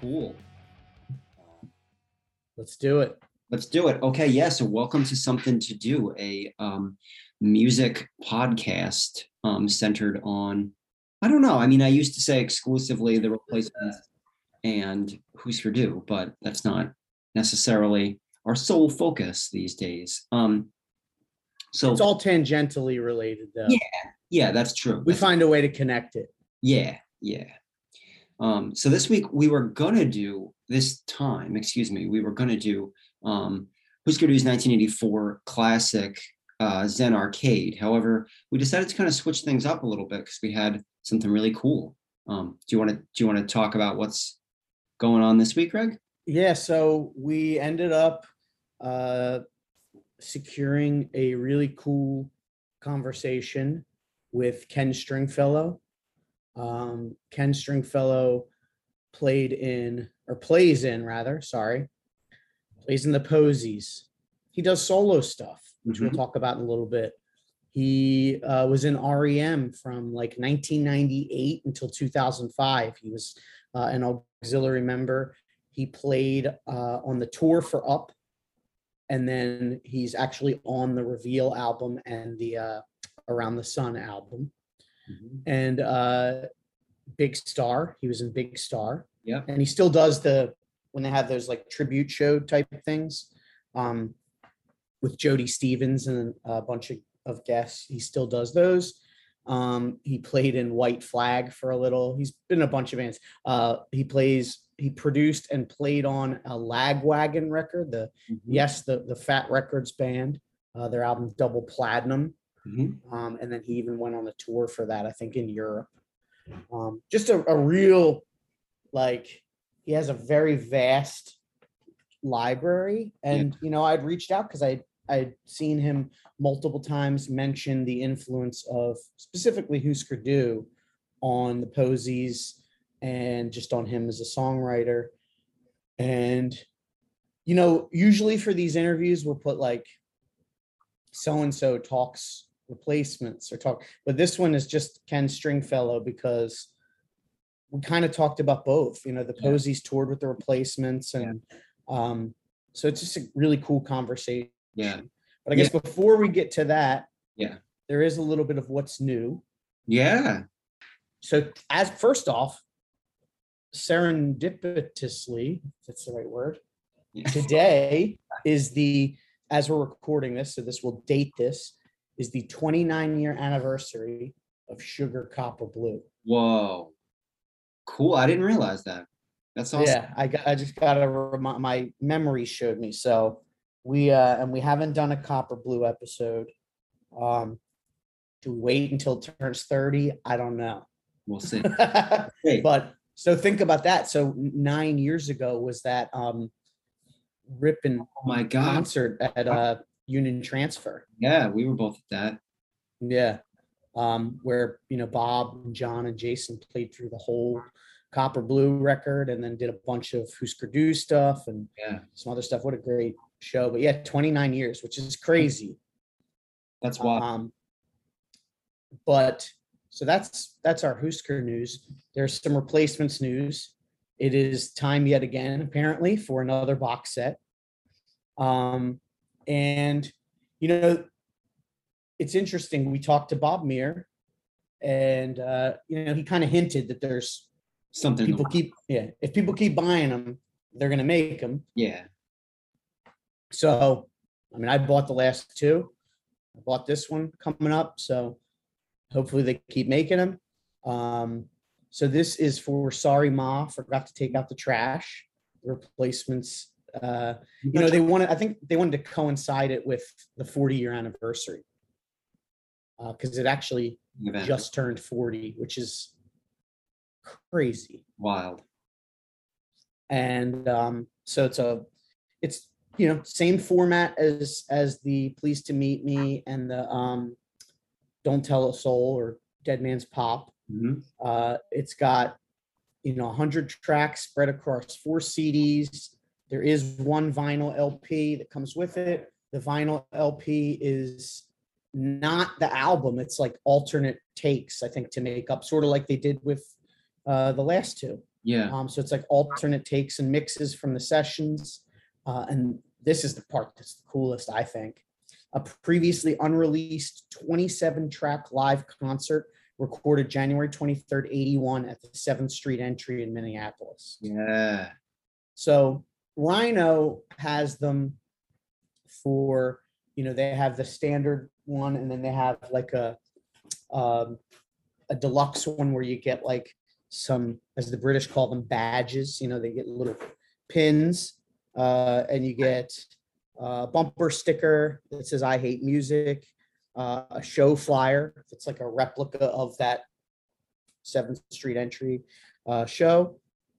Cool. Let's do it. Let's do it. Okay, yeah. So welcome to something to do, a um, music podcast um, centered on. I don't know. I mean, I used to say exclusively the replacements and Husker Du, but that's not necessarily our sole focus these days. Um, so It's all tangentially related, though. Yeah, yeah, that's true. We That's- find a way to connect it. Yeah, yeah. Um, so this week we were gonna do this time, excuse me, we were gonna do um Husker Du's 1984 classic uh Zen Arcade. However, we decided to kind of switch things up a little bit because we had something really cool. Um, do you want to do you want to talk about what's going on this week, Greg? Yeah, so we ended up uh, securing a really cool conversation with Ken Stringfellow. Um, Ken Stringfellow played in, or plays in rather, sorry, plays in the Posies. He does solo stuff, which we'll Mhm. talk about in a little bit. He uh, was in REM from like 1998 until 2005. He was uh, an auxiliary member. He played uh, on the tour for Up, and then he's actually on the Reveal album and the uh, Around the Sun album. Mhm. And uh, Big Star, he was in Big Star, Yeah. and he still does the when they have those like tribute show type things um, with Jody Stephens and a bunch of, of guests. He still does those. Um, he played in White Flag for a little. He's been in a bunch of bands. Uh, he plays. He produced and played on a Lagwagon record. The Mhm. yes, the the Fat Wreck Chords band. Uh, their album Double Platinum. Mhm. Um, and then he even went on a tour for that. I think in Europe. Um, just a, a real like he has a very vast library and you know i'd reached out because i i'd seen him multiple times mention the influence of specifically husker du on the posies and just on him as a songwriter and you know usually for these interviews we'll put like so and so talks replacements or talk but this one is just ken stringfellow because we kind of talked about both. You know, the Yeah. Posies toured with the replacements, and um, so it's just a really cool conversation. Yeah. But I guess before we get to that, Yeah. there is a little bit of what's new. Yeah. So, as first off, serendipitously, if that's the right word, Yeah. today is the as we're recording this, so this will date this is the 29 year anniversary of Sugar Copper Blue. Whoa. Cool. I didn't realize that. That's awesome. Yeah, I got, I just got to remind, my memory showed me. So we, uh, and we haven't done a copper blue episode. Um, we wait until it turns 30? I don't know. We'll see. but so think about that. So nine years ago was that, um, ripping oh my God. concert at, uh, Union Transfer. Yeah, we were both at that. Yeah. Um, where, you know, Bob and John and Jason played through the whole copper blue record and then did a bunch of Husker Du stuff and Yeah. some other stuff. What a great show. But yeah, 29 years, which is crazy. That's why. Um, but so that's that's our Husker news. There's some replacements news. It is time yet again, apparently, for another box set. Um, and you know, it's interesting. We talked to Bob Mehr, and uh, you know, he kind of hinted that there's Something. people keep yeah, if people keep buying them, they're gonna make them. Yeah. So, I mean, I bought the last two. I bought this one coming up, so hopefully they keep making them. Um, so this is for Sorry Ma, forgot to take out the trash replacements. Uh, you know, they wanted, I think they wanted to coincide it with the 40 year anniversary. Uh, because it actually Event. just turned 40, which is crazy wild. and um, so it's a it's you know same format as as the please to meet me and the um don't tell a soul or dead man's pop Mhm. uh it's got you know 100 tracks spread across four cds there is one vinyl lp that comes with it the vinyl lp is not the album it's like alternate takes i think to make up sort of like they did with uh the last two Yeah. Um, so it's like alternate takes and mixes from the sessions. Uh, and this is the part that's the coolest, I think. A previously unreleased 27 track live concert recorded January 23rd, 81 at the 7th Street entry in Minneapolis. Yeah. So Rhino has them for, you know, they have the standard one and then they have like a um, a deluxe one where you get like some, as the British call them, badges. You know, they get little pins, uh, and you get a bumper sticker that says "I hate music," uh, a show flyer. It's like a replica of that Seventh Street entry uh, show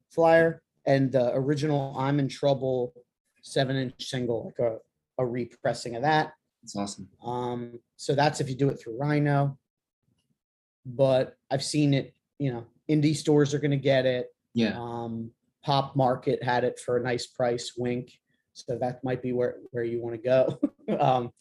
flyer, and the original "I'm in Trouble" seven-inch single, like a a repressing of that. That's awesome. Um, so that's if you do it through Rhino. But I've seen it, you know, indie stores are gonna get it. Yeah. Um, Pop Market had it for a nice price, wink. So that might be where, where you want to go. um,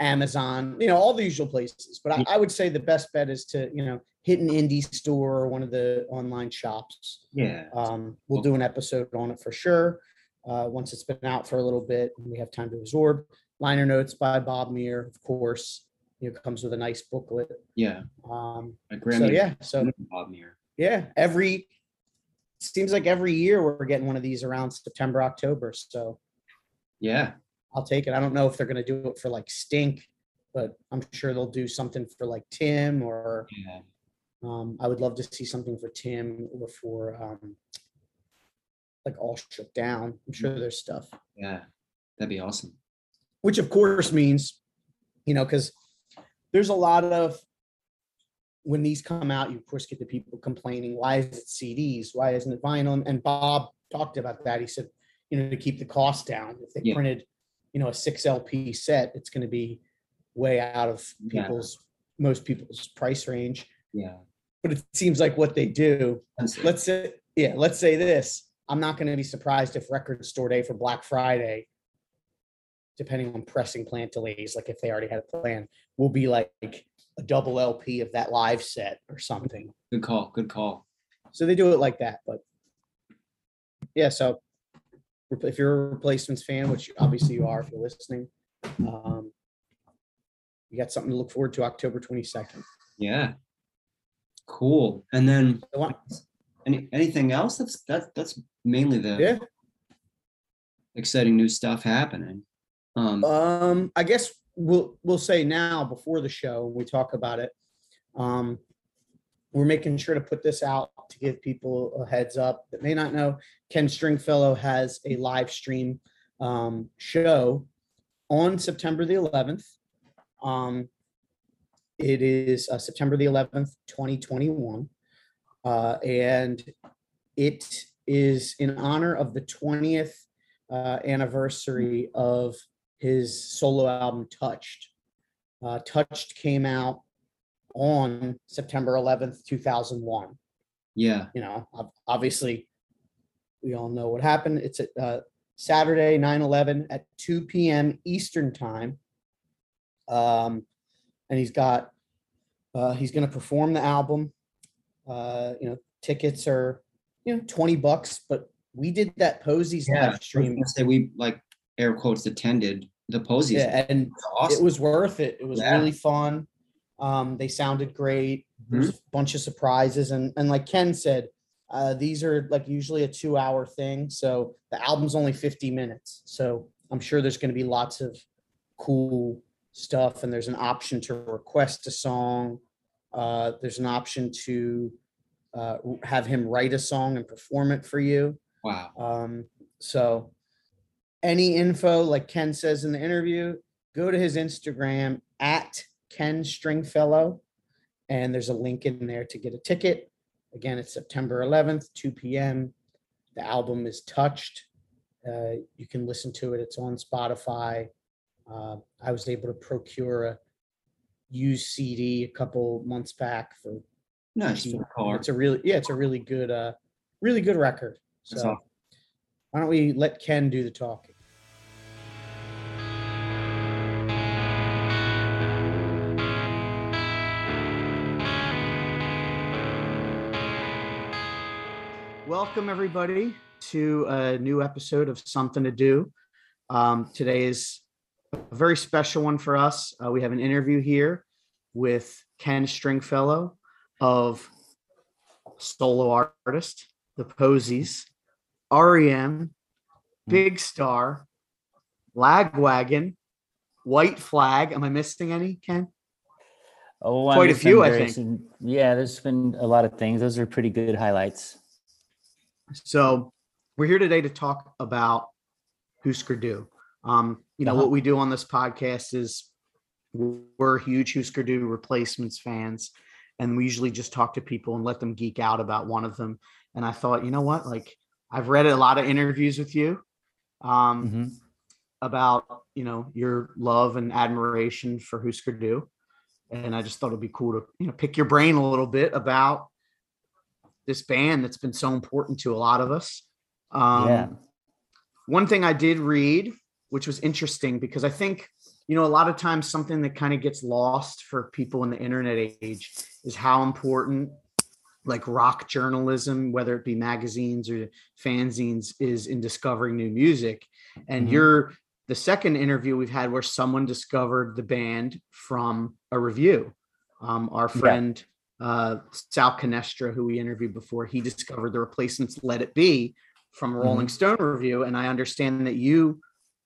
Amazon, you know, all the usual places. But I, I would say the best bet is to, you know, hit an indie store or one of the online shops. Yeah. Um, we'll do an episode on it for sure. Uh, once it's been out for a little bit and we have time to absorb. Liner notes by Bob Mehr, of course. You know, comes with a nice booklet. Yeah. Um, A so yeah, so Bob Mehr. yeah, every seems like every year we're getting one of these around September, October. So Yeah. I'll take it. I don't know if they're gonna do it for like Stink, but I'm sure they'll do something for like Tim or Yeah. um, I would love to see something for Tim or for um, like all shook down. I'm sure there's stuff. Yeah. That'd be awesome. which of course means, you know, because there's a lot of when these come out, you of course get the people complaining, why is it CDs? Why isn't it vinyl? And Bob talked about that. He said, you know, to keep the cost down. If they Yeah. printed, you know, a six LP set, it's going to be way out of Yeah. people's most people's price range. Yeah. But it seems like what they do let's say yeah let's say this i'm not going to be surprised if record store day for black friday depending on pressing plant delays like if they already had a plan will be like a double lp of that live set or something Good call. Good call. so they do it like that but yeah so if you're a replacements fan which obviously you are if you're listening um, you got something to look forward to october 22nd Yeah. Cool. And then I want- any anything else? That's that that's mainly the yeah exciting new stuff happening. Um Um, I guess we'll we'll say now before the show we talk about it. Um, we're making sure to put this out to give people a heads up that may not know. Ken Stringfellow has a live stream um, show on September the 11th. Um, it is uh, September the 11th, 2021, uh, and it is in honor of the 20th uh, anniversary of his solo album Touched. Uh, Touched came out on September 11th, 2001. Yeah. You know, ob- obviously, we all know what happened. It's at uh, Saturday, 9 11 at 2 p.m. Eastern Time. Um, and he's got, uh, he's going to perform the album. Uh, you know, tickets are, you know, 20 bucks, but we did that Posies Yeah. live stream. Say we like air quotes attended the posies. Yeah, and awesome. it was worth it. It was Yeah. really fun. Um, they sounded great. There's a bunch of surprises, and and like Ken said, uh, these are like usually a two hour thing. So the album's only 50 minutes. So I'm sure there's going to be lots of cool stuff, and there's an option to request a song. Uh, there's an option to uh, have him write a song and perform it for you. Wow. Um, so any info, like Ken says in the interview, go to his Instagram at Ken Stringfellow, and there's a link in there to get a ticket. Again, it's September 11th, 2 p.m. The album is Touched. Uh, you can listen to it. It's on Spotify. Uh, I was able to procure a used CD a couple months back for Nice. for. It's a really yeah, it's a really good uh really good record. So awesome. why don't we let Ken do the talking? Welcome, everybody, to a new episode of Something to Do. Um, today is a very special one for us. Uh, we have an interview here with Ken Stringfellow of solo artist, The Posies, REM, Big Star, Lagwagon, White Flag. Am I missing any, Ken? Oh, Quite a few, I think. Yeah, there's been a lot of things. Those are pretty good highlights. So we're here today to talk about Husker Du. Um, you know, Uh-huh. what we do on this podcast is we're huge Husker Du replacements fans, and we usually just talk to people and let them geek out about one of them. And I thought, you know what? Like, I've read a lot of interviews with you um, Mhm. about you know your love and admiration for Husker Du, and I just thought it'd be cool to you know pick your brain a little bit about this band that's been so important to a lot of us. Um, yeah. One thing I did read, which was interesting because I think, you know, a lot of times something that kind of gets lost for people in the internet age is how important like rock journalism, whether it be magazines or fanzines, is in discovering new music. And Mhm. you're the second interview we've had where someone discovered the band from a review. Um, our Yeah. Uh, Sal Canestra, who we interviewed before, he discovered the replacements "Let It Be" from a Rolling Stone review, and I understand that you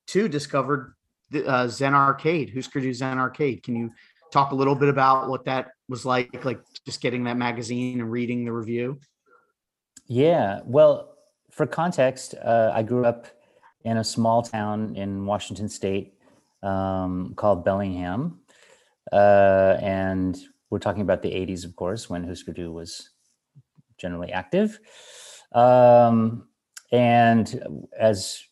too discovered the, uh, Zen Arcade. Husker Du Zen Arcade. Can you talk a little bit about what that was like, like just getting that magazine and reading the review? Yeah. Well, for context, uh, I grew up in a small town in Washington State um, called Bellingham, uh, and we're talking about the '80s, of course, when Husker was generally active. Um, and as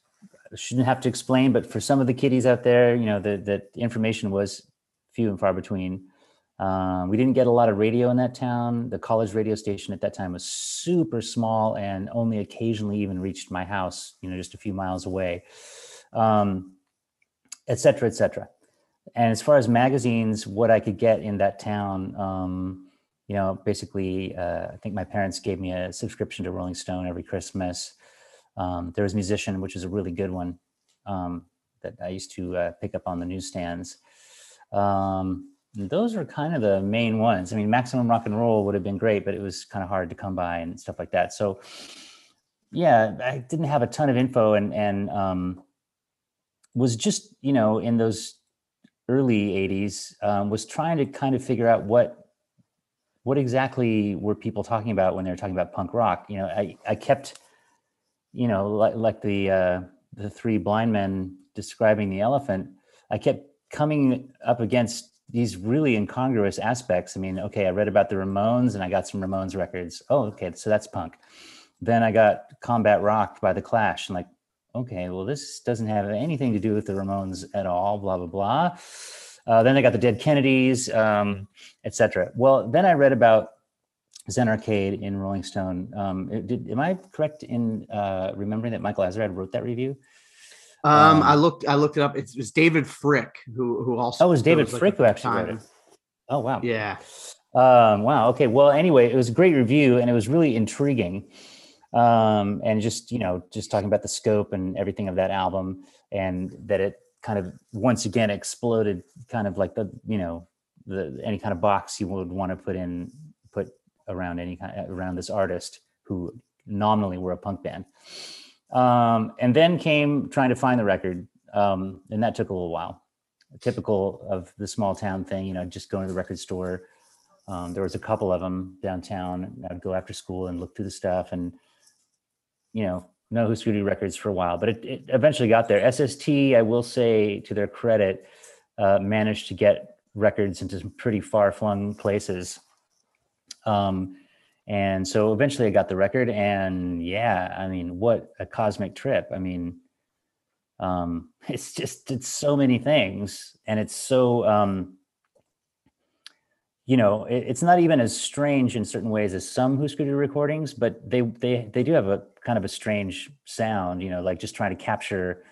I shouldn't have to explain, but for some of the kiddies out there, you know, the, the information was few and far between. Um, we didn't get a lot of radio in that town. The college radio station at that time was super small and only occasionally even reached my house, you know, just a few miles away, um, et cetera, et cetera. And as far as magazines, what I could get in that town, um, you know, basically, uh, I think my parents gave me a subscription to Rolling Stone every Christmas. Um, there was Musician, which is a really good one um, that I used to uh, pick up on the newsstands. Um, those are kind of the main ones. I mean, Maximum Rock and Roll would have been great, but it was kind of hard to come by and stuff like that. So, yeah, I didn't have a ton of info, and and um, was just you know in those early '80s um, was trying to kind of figure out what what exactly were people talking about when they were talking about punk rock. You know, I I kept you know like like the uh, the three blind men describing the elephant. I kept coming up against these really incongruous aspects. I mean, okay, I read about the Ramones and I got some Ramones records. Oh, okay, so that's punk. Then I got Combat Rocked by The Clash. and like, okay, well, this doesn't have anything to do with the Ramones at all, blah, blah, blah. Uh, then I got the Dead Kennedys, um, etc. Well, then I read about Zen Arcade in Rolling Stone. Um, did, am I correct in uh, remembering that Michael Azerrad wrote that review? Um, Um, I looked, I looked it up. It was David Fricke who, who also. Oh, it was David like Frick a who actually wrote it. Oh, wow. Yeah. Um, wow. Okay. Well, anyway, it was a great review and it was really intriguing. Um, and just, you know, just talking about the scope and everything of that album and that it kind of once again exploded kind of like the, you know, the any kind of box you would want to put in, put around any kind around this artist who nominally were a punk band. Um, and then came trying to find the record. Um, and that took a little while. Typical of the small town thing, you know, just going to the record store, um, there was a couple of them downtown. I'd go after school and look through the stuff and, you know, know Husker Du records for a while, but it, it eventually got there. SST, I will say to their credit, uh, managed to get records into some pretty far flung places. Um, and so eventually I got the record and yeah, I mean, what a cosmic trip. I mean, um, it's just, it's so many things and it's so, um, you know, it, it's not even as strange in certain ways as some Husker Du recordings, but they they they do have a kind of a strange sound. You know, like just trying to capture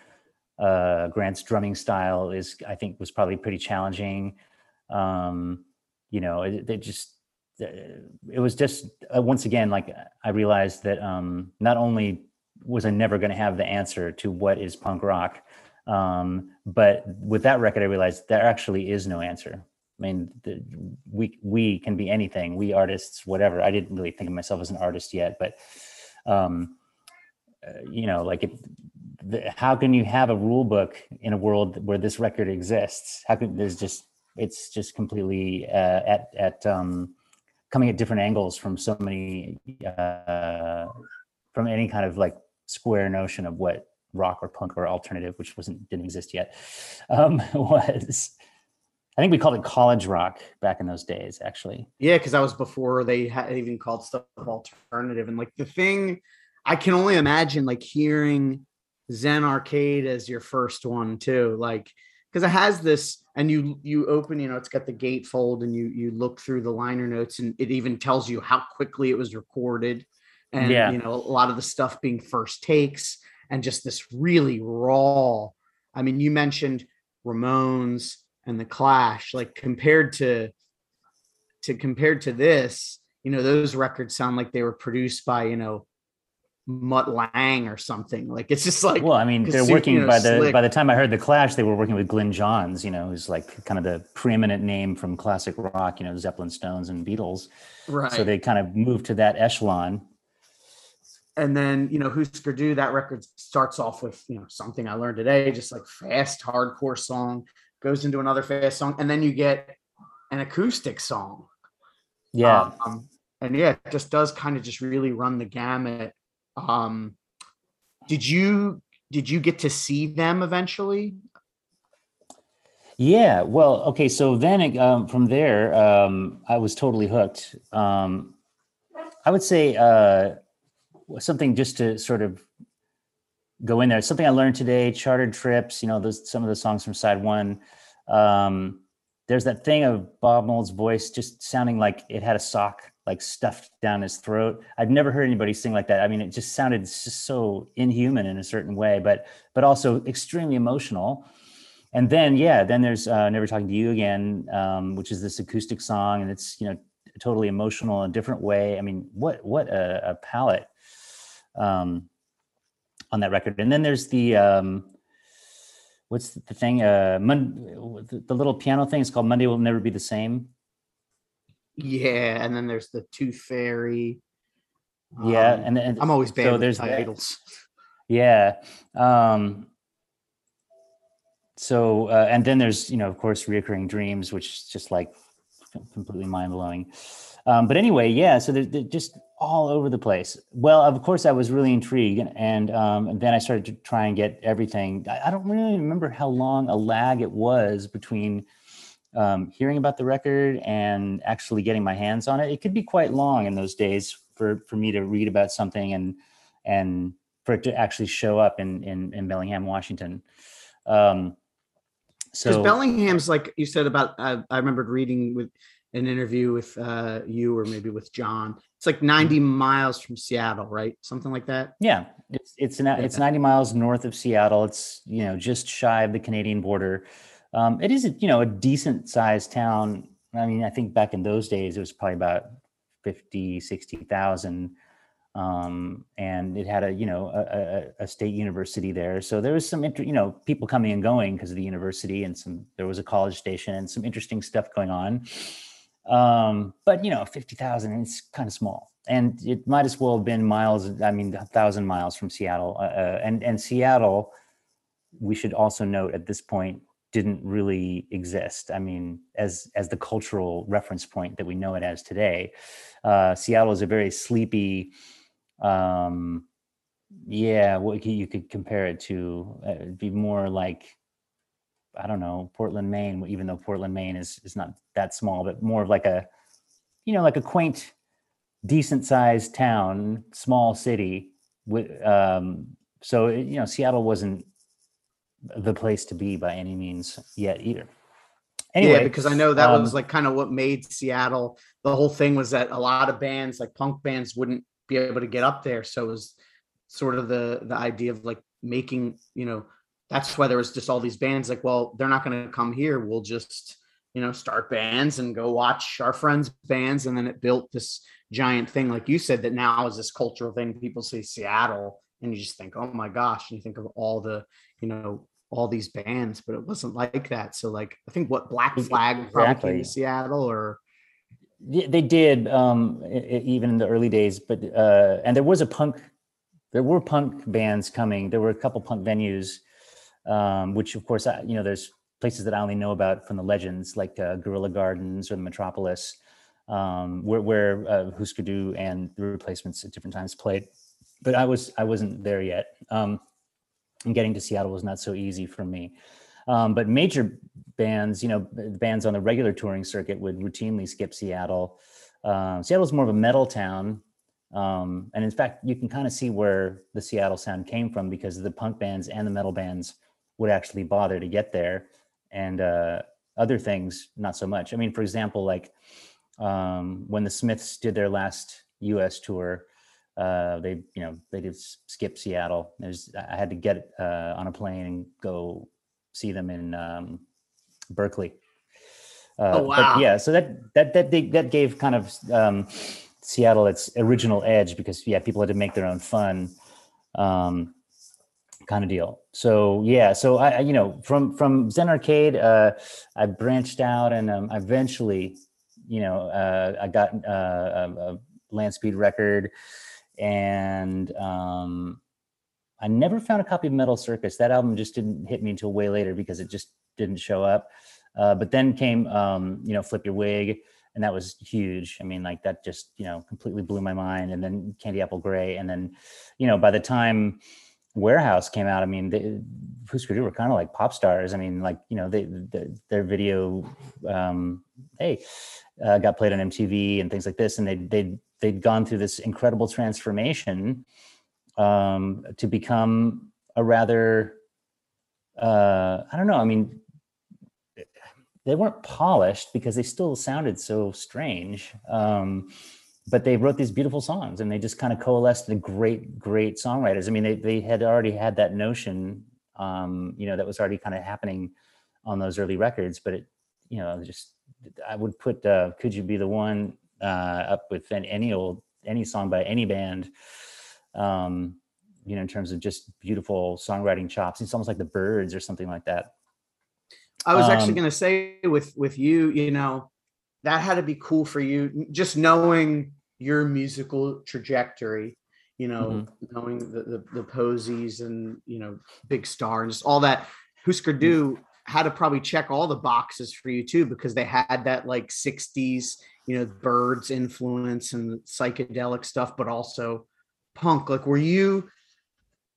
uh, Grant's drumming style is, I think, was probably pretty challenging. Um, you know, it, they just it was just uh, once again like I realized that um, not only was I never going to have the answer to what is punk rock, um, but with that record, I realized there actually is no answer. I mean, the, we we can be anything. We artists, whatever. I didn't really think of myself as an artist yet, but um, uh, you know, like, it, the, how can you have a rule book in a world where this record exists? How can there's just it's just completely uh, at at um, coming at different angles from so many uh, from any kind of like square notion of what rock or punk or alternative, which wasn't didn't exist yet, um, was. I think we called it college rock back in those days, actually. Yeah, because that was before they had even called stuff alternative. And like the thing, I can only imagine like hearing Zen Arcade as your first one too, like because it has this, and you you open, you know, it's got the gatefold, and you you look through the liner notes, and it even tells you how quickly it was recorded, and Yeah. you know a lot of the stuff being first takes, and just this really raw. I mean, you mentioned Ramones and the Clash, like compared to to compared to this, you know, those records sound like they were produced by, you know, Mutt Lange or something. Like it's just like well, I mean, they're working you know, by the slick. by the time I heard the Clash, they were working with Glyn Johns, you know, who's like kind of the preeminent name from classic rock, you know, Zeppelin, Stones, and Beatles. right. So they kind of moved to that echelon. and then you know Husker Du, that record starts off with you know something I learned today, just like fast hardcore song, goes into another fast song, and then you get an acoustic song. Yeah, Um, and yeah, it just does kind of just really run the gamut. Um, did you did you get to see them eventually? Yeah, well, okay. So then it, um, from there, um, I was totally hooked. Um, I would say uh, something just to sort of go in there. Something I learned today: chartered trips. You know, those some of the songs from side one. Um, there's that thing of Bob Mould's voice just sounding like it had a sock like stuffed down his throat. I've never heard anybody sing like that. I mean, it just sounded just so inhuman in a certain way, but but also extremely emotional and then yeah then there's uh, never talking to you again um, which is this acoustic song and it's you know totally emotional in a different way i mean what what a, a palette um, on that record and then there's the um, what's the thing uh Mon- the, little piano thing is called monday will never be the same Yeah, and then there's the Tooth Fairy. yeah Um, and, and I'm always bad so with there's that. titles. Yeah. Um, so, uh, and then there's, you know, of course, reoccurring dreams, which is just like completely mind blowing. Um, but anyway, yeah, so they're, they're just all over the place. Well, of course, I was really intrigued, and, um, then I started to try and get everything. I, I don't really remember how long a lag it was between um, hearing about the record and actually getting my hands on it. It could be quite long in those days for for me to read about something and and for it to actually show up in in, in Bellingham, Washington. Um, so Bellingham's like you said about I, I remembered reading with an interview with uh, you or maybe with John. It's like 90 miles from Seattle, right? Something like that. yeah, it's it's an, it's 90 miles north of Seattle. It's you know just shy of the Canadian border. Um, it is a, you know a decent sized town. I mean, I think back in those days it was probably about 50, 60,000. Um, and it had a, you know, a, a, a state university there. So there was some, inter- you know, people coming and going because of the university and some, there was a college station and some interesting stuff going on. Um, but you know, 50,000, it's kind of small and it might as well have been miles. I mean, a thousand miles from Seattle uh, uh, and, and Seattle, we should also note at this point didn't really exist. I mean, as as the cultural reference point that we know it as today, uh, Seattle is a very sleepy. Um, yeah, what you could compare it to? Uh, be more like I don't know, Portland, Maine. Even though Portland, Maine is is not that small, but more of like a, you know, like a quaint, decent sized town, small city. With um, so it- you know, Seattle wasn't the place to be by any means yet either. Anyway, yeah, because I know that um, was like kind of what made Seattle. The whole thing was that a lot of bands, like punk bands, wouldn't be able to get up there. So it was sort of the the idea of like making, you know, that's why there was just all these bands like, well, they're not going to come here. We'll just you know, start bands and go watch our friends' bands. And then it built this giant thing, like you said, that now is this cultural thing. People say Seattle, and you just think, oh my gosh, and you think of all the, you know, all these bands, but it wasn't like that. So, like, I think what Black Flag probably came to Seattle, or Yeah, they did um, even in the early days, but uh, and there was a punk, there were punk bands coming. There were a couple punk venues, um, which of course I, you know there's places that I only know about from the legends, like uh, Gorilla Gardens or the Metropolis, um, where where uh, Husker Du and the Replacements at different times played. But I was I wasn't there yet, um, and getting to Seattle was not so easy for me. Um, but major bands, you know, bands on the regular touring circuit would routinely skip Seattle. Um, Seattle's more of a metal town. Um, and in fact, you can kind of see where the Seattle sound came from because the punk bands and the metal bands would actually bother to get there. And uh, other things, not so much. I mean, for example, like um, when the Smiths did their last US tour, uh, they, you know, they did skip Seattle. There's, I had to get uh, on a plane and go see them in um, Berkeley. Uh, Oh, wow. But yeah, so that that that they, that gave kind of um, Seattle its original edge because yeah, people had to make their own fun, um, kind of deal. So yeah, so I you know from from Zen Arcade, uh, I branched out and um, eventually, you know, uh, I got uh, a, a land speed record, and um, I never found a copy of Metal Circus. That album just didn't hit me until way later because it just didn't show up. Uh, but then came, um, you know, Flip Your Wig, and that was huge. I mean, like that just, you know, completely blew my mind. And then Candy Apple Gray, and then, you know, by the time Warehouse came out, I mean, they, Husker were kind of like pop stars. I mean, like you know, they, they their video, um, hey, uh, got played on MTV and things like this, and they they they'd gone through this incredible transformation um, to become a rather uh, I don't know. I mean, they weren't polished because they still sounded so strange. Um, but they wrote these beautiful songs and they just kind of coalesced into great, great songwriters. I mean, they, they had already had that notion, um, you know, that was already kind of happening on those early records, but it, you know, just, I would put, uh, Could You Be the One uh, up with any old, any song by any band, um, you know, in terms of just beautiful songwriting chops. It's almost like the Byrds or something like that. I was actually Um, going to say with with you, you know, that had to be cool for you, just knowing your musical trajectory. You know, knowing the, the the posies and you know Big Star and just all that. Husker Du had to probably check all the boxes for you too because they had that like '60s, you know, Byrds influence and psychedelic stuff, but also punk. Like, were you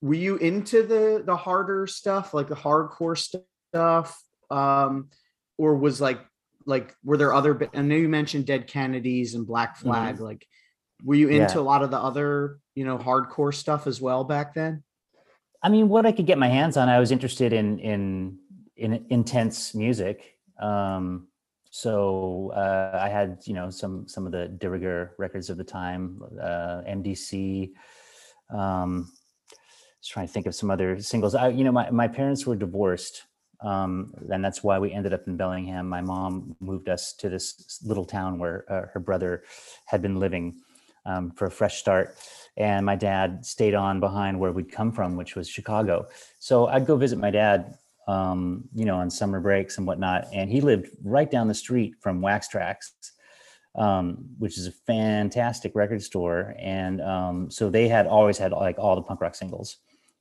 were you into the the harder stuff, like the hardcore stuff? um or was like like were there other i know you mentioned dead kennedys and black flag like were you into Yeah. a lot of the other you know hardcore stuff as well back then I mean, what I could get my hands on, I was interested in in in intense music. Um, so uh, I had, you know, some some of the de rigueur records of the time, uh, MDC. Um, just trying to think of some other singles. I, you know, my my parents were divorced, um, and that's why we ended up in Bellingham. My mom moved us to this little town where uh, her brother had been living um, for a fresh start and my dad stayed on behind where we'd come from, which was Chicago. So I'd go visit my dad, um, you know, on summer breaks and whatnot. And he lived right down the street from Wax Trax, um, which is a fantastic record store. And um, so they had always had like all the punk rock singles.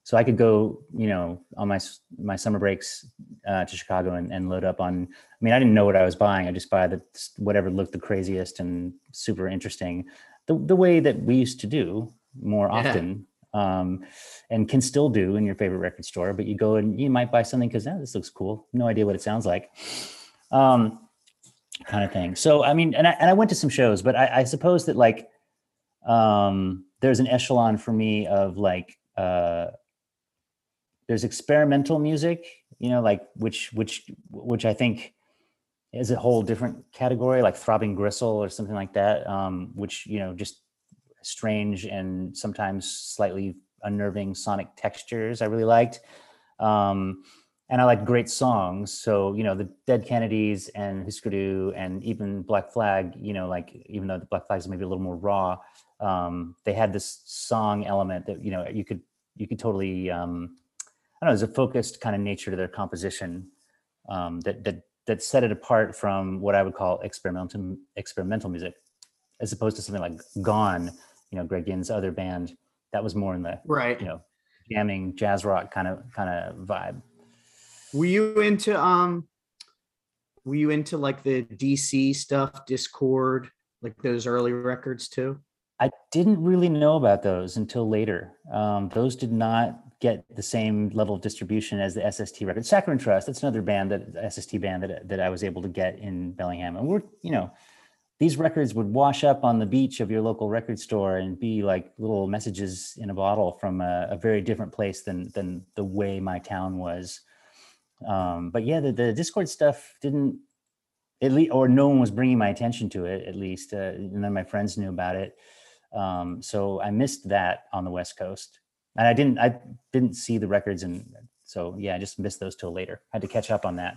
So I could go, you know, on my my summer breaks uh, to Chicago and, and load up on. I mean, I didn't know what I was buying. I just buy the whatever looked the craziest and super interesting, the the way that we used to do more Yeah. often um, and can still do in your favorite record store. But you go and you might buy something because this looks cool. No idea what it sounds like, um, kind of thing. So I mean, and I, and I went to some shows, but I, I suppose that like um, there's an echelon for me of like uh, there's experimental music, you know, like which which which I think is a whole different category, like throbbing gristle or something like that, um, which you know just strange and sometimes slightly unnerving sonic textures I really liked. Um, and I like great songs. So you know, the Dead Kennedys and Husker Du and even Black Flag. You know, like even though the Black Flag is maybe a little more raw, um, they had this song element that you know you could you could totally um, I don't know, there's a focused kind of nature to their composition um, that that that set it apart from what I would call experimental experimental music, as opposed to something like Gone, you know, Greg Ginn's other band that was more in the Right. you know jamming jazz rock kind of kind of vibe. Were you into um were you into like the DC stuff, Dischord, like those early records too? I didn't really know about those until later. Um, those did not get the same level of distribution as the SST record. Saccharine Trust, that's another band that SST band that that I was able to get in Bellingham. And we're, you know, these records would wash up on the beach of your local record store and be like little messages in a bottle from a, a very different place than than the way my town was. Um, but yeah, the, the Dischord stuff didn't at least, or no one was bringing my attention to it. At least, uh, none of my friends knew about it. Um, so I missed that on the West Coast, and I didn't I didn't see the records, and so yeah, I just missed those till later. had to catch up on that.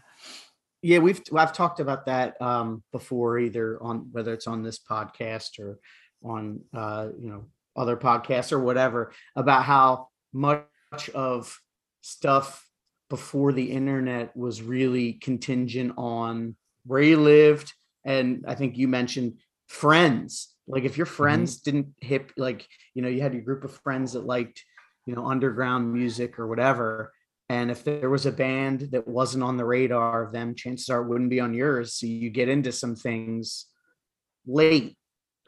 Yeah, we've I've talked about that um before, either on whether it's on this podcast or on uh, you know, other podcasts or whatever, about how much of stuff before the internet was really contingent on where you lived. And I think you mentioned friends. Like if your friends didn't hip, like, you know, you had your group of friends that liked, you know, underground music or whatever. And if there was a band that wasn't on the radar of them, chances are it wouldn't be on yours. So you get into some things late,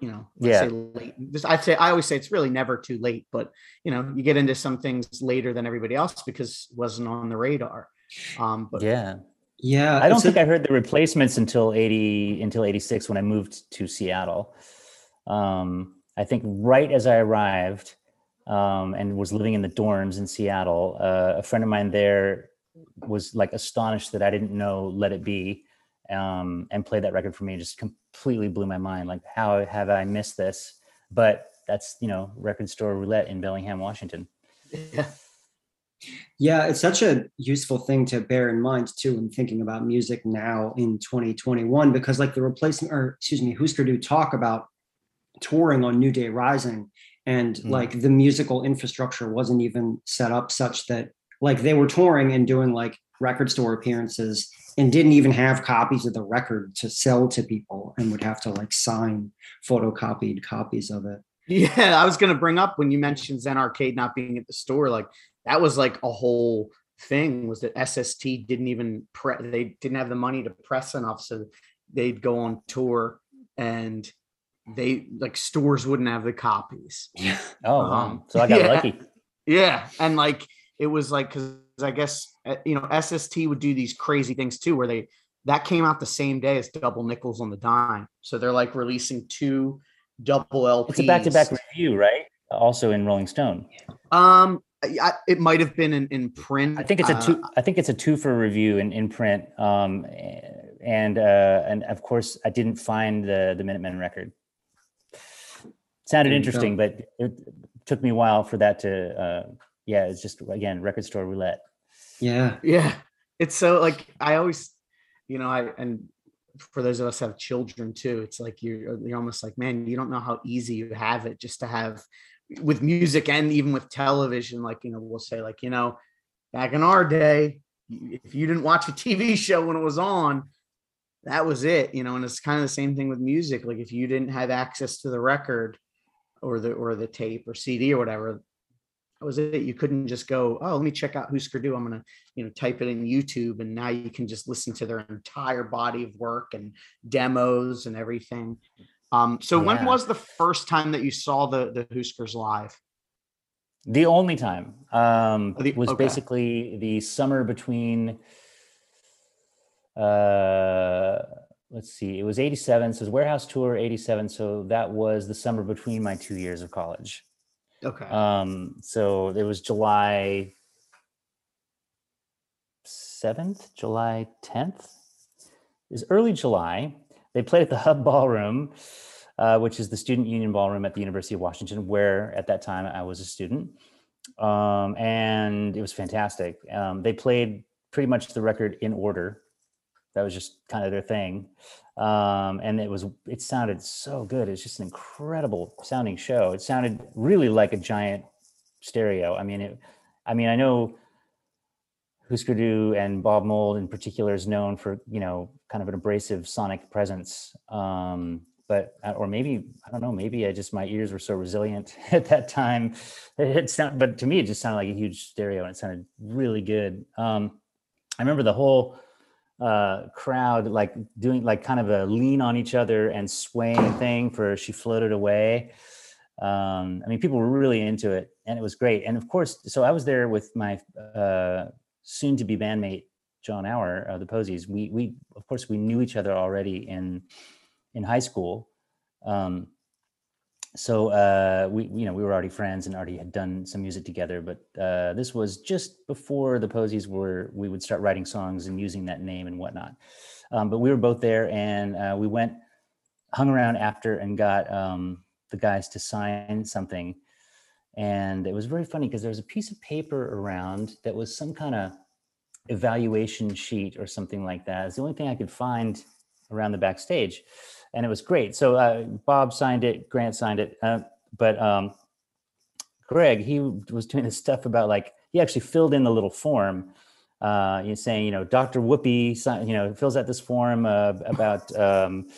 you know, I Yeah. say late. This- I'd say I always say it's really never too late, but you know, you get into some things later than everybody else because it wasn't on the radar. Um, but Yeah, Yeah, I don't think I heard the replacements until eighty until eighty six when I moved to Seattle. Um, I think right as I arrived um, and was living in the dorms in Seattle, uh, a friend of mine there was like astonished that I didn't know "Let It Be" um, and played that record for me. Just completely blew my mind. Like, how have I missed this? But that's you know record store roulette in Bellingham, Washington. yeah, Yeah, it's such a useful thing to bear in mind too when thinking about music now in 2021, because like the replacement, or excuse me, Husker Du talk about touring on New Day Rising, and Mm. like the musical infrastructure wasn't even set up such that like they were touring and doing like record store appearances and didn't even have copies of the record to sell to people and would have to like sign photocopied copies of it. Yeah, I was gonna bring up when you mentioned Zen Arcade not being at the store, like that was like a whole thing was that SST didn't even pre they didn't have the money to press enough, so they'd go on tour and they like stores wouldn't have the copies. Oh, Um, so I got yeah. lucky. Yeah, and like it was like because I guess uh, you know SST would do these crazy things too, where they that came out the same day as Double Nickels on the Dime, so they're like releasing two double LPs. It's a back-to-back review, right? Also in Rolling Stone. Um, I, it might have been in, in print. I think it's a uh, two. I think it's a two for review in, in print. Um, and uh, and of course, I didn't find the the Minutemen record. Sounded There you interesting, but it took me a while for that to. Uh, yeah, it's just again record store roulette. Yeah. Yeah, it's so like I always, you know, I and for those of us who have children too, it's like you're you're almost like, man, you don't know how easy you have it just to have with music and even with television. Like you know, we'll say like you know, back in our day, if you didn't watch a TV show when it was on, that was it. You know, and it's kind of the same thing with music. Like if you didn't have access to the record or the or the tape or CD or whatever. Was it. You couldn't just go, oh, let me check out Husker Du. I'm gonna you know type it in youtube and now you can just listen to their entire body of work and demos and everything um so when was the first time that you saw the the huskers live The only time um, Oh, the- was okay. basically the summer between. Uh, let's see, it was '87, so it was warehouse tour '87. So that was the summer between my two years of college. okay Um, so it was July 7th, July 10th. It was early July. They played at the Hub Ballroom, uh, which is the student union ballroom at the University of Washington, where at that time I was a student. Um, and it was fantastic. Um, they played pretty much the record in order. That was just kind of their thing. Um, and it was it sounded so good. It's just an incredible sounding show. It sounded really like a giant stereo. I mean, it I mean, I know Husker and Bob Mould in particular is known for, you know, kind of an abrasive sonic presence. Um, but uh, or maybe I don't know, maybe I just my ears were so resilient at that time. It sound, but to me it just sounded like a huge stereo and it sounded really good. Um, I remember the whole uh, crowd like doing like kind of a lean on each other and swaying thing for she floated away. Um, I mean, people were really into it and it was great. And of course, so I was there with my uh, soon to be bandmate John Auer of the Posies. We we of course we knew each other already in in high school. Um, so uh, we, you know, we were already friends and already had done some music together. But uh, this was just before the Posies were. We would start writing songs and using that name and whatnot. Um, but we were both there, and uh, we went, hung around after, and got um, the guys to sign something. And it was very funny because there was a piece of paper around that was some kind of evaluation sheet or something like that. It's the only thing I could find around the backstage and it was great. So uh, Bob signed it, Grant signed it, uh, but um, Greg he was doing this stuff about like he actually filled in the little form. Uh, saying, you know, Dr. Whoopi, you know, fills out this form uh, about um,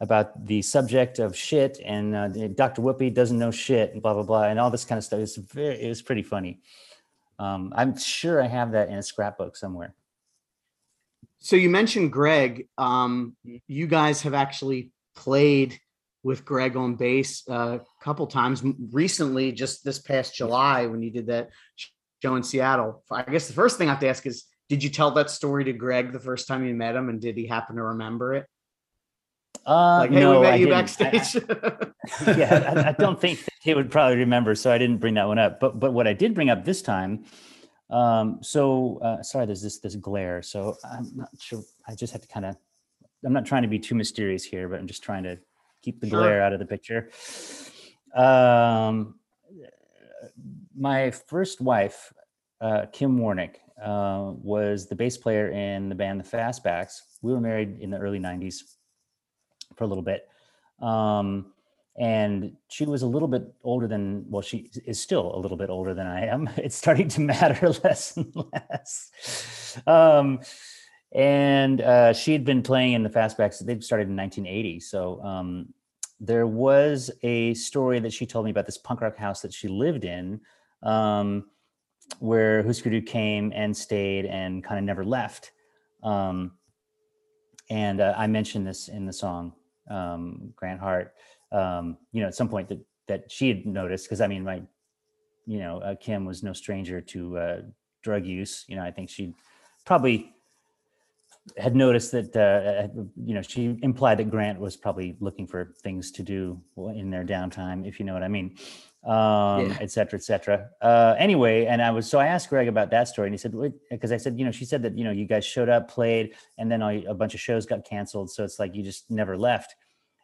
about the subject of shit, and uh, Dr. Whoopi doesn't know shit, and blah blah blah, and all this kind of stuff. It's very, it was pretty funny. Um, I'm sure I have that in a scrapbook somewhere. So you mentioned Greg. Um, you guys have actually played with Greg on bass uh, a couple times recently, just this past July when you did that show in Seattle. I guess the first thing I have to ask is, did you tell that story to Greg the first time you met him, and did he happen to remember it? Uh, like, hey, no, we met I you didn't. backstage. I, yeah, I, I, don't think he would probably remember, so I didn't bring that one up. But but what I did bring up this time um, so uh, sorry, there's this this glare. So I'm not sure. I just have to kind of. I'm not trying to be too mysterious here, but I'm just trying to keep the sure. glare out of the picture. Um, my first wife, uh, Kim Warnick, uh, was the bass player in the band the Fastbacks. We were married in the early '90s for a little bit. Um, and she was a little bit older than well she is still a little bit older than i am. It's starting to matter less and less. Um, and uh, she had been playing in the fastbacks they started in 1980 so um, there was a story that she told me about this punk rock house that she lived in um, where Husker Du came and stayed and kind of never left. Um, and uh, i mentioned this in the song um, grant hart um, you know, at some point that that she had noticed because I mean, my, you know, uh, Kim was no stranger to uh, drug use. You know, I think she probably had noticed that uh, you know she implied that Grant was probably looking for things to do in their downtime, if you know what I mean, um, yeah. et cetera, et cetera. Uh, anyway, and I was so I asked Greg about that story, and he said because I said you know she said that you know you guys showed up, played, and then a bunch of shows got canceled, so it's like you just never left.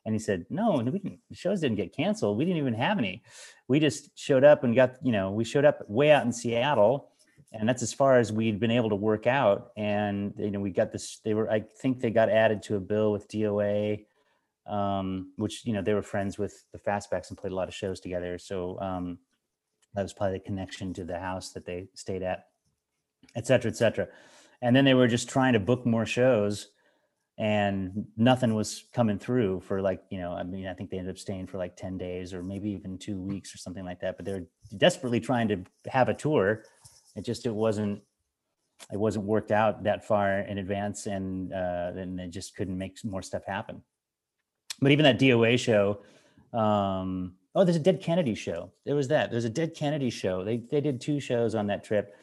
And he said, no, we didn't, the shows didn't get canceled. We didn't even have any. We just showed up and got, you know, we showed up way out in Seattle and that's as far as we'd been able to work out. And, you know, we got this, they were, I think they got added to a bill with DOA, um, which, you know, they were friends with the Fastbacks and played a lot of shows together. So um, that was probably the connection to the house that they stayed at, et cetera, et cetera. And then they were just trying to book more shows and nothing was coming through for like you know i mean i think they ended up staying for like 10 days or maybe even two weeks or something like that but they're desperately trying to have a tour. It just it wasn't it wasn't worked out that far in advance and uh and they just couldn't make more stuff happen. But even that doa show um oh there's a dead kennedy show. There was that. There's a dead kennedy show. They they did two shows on that trip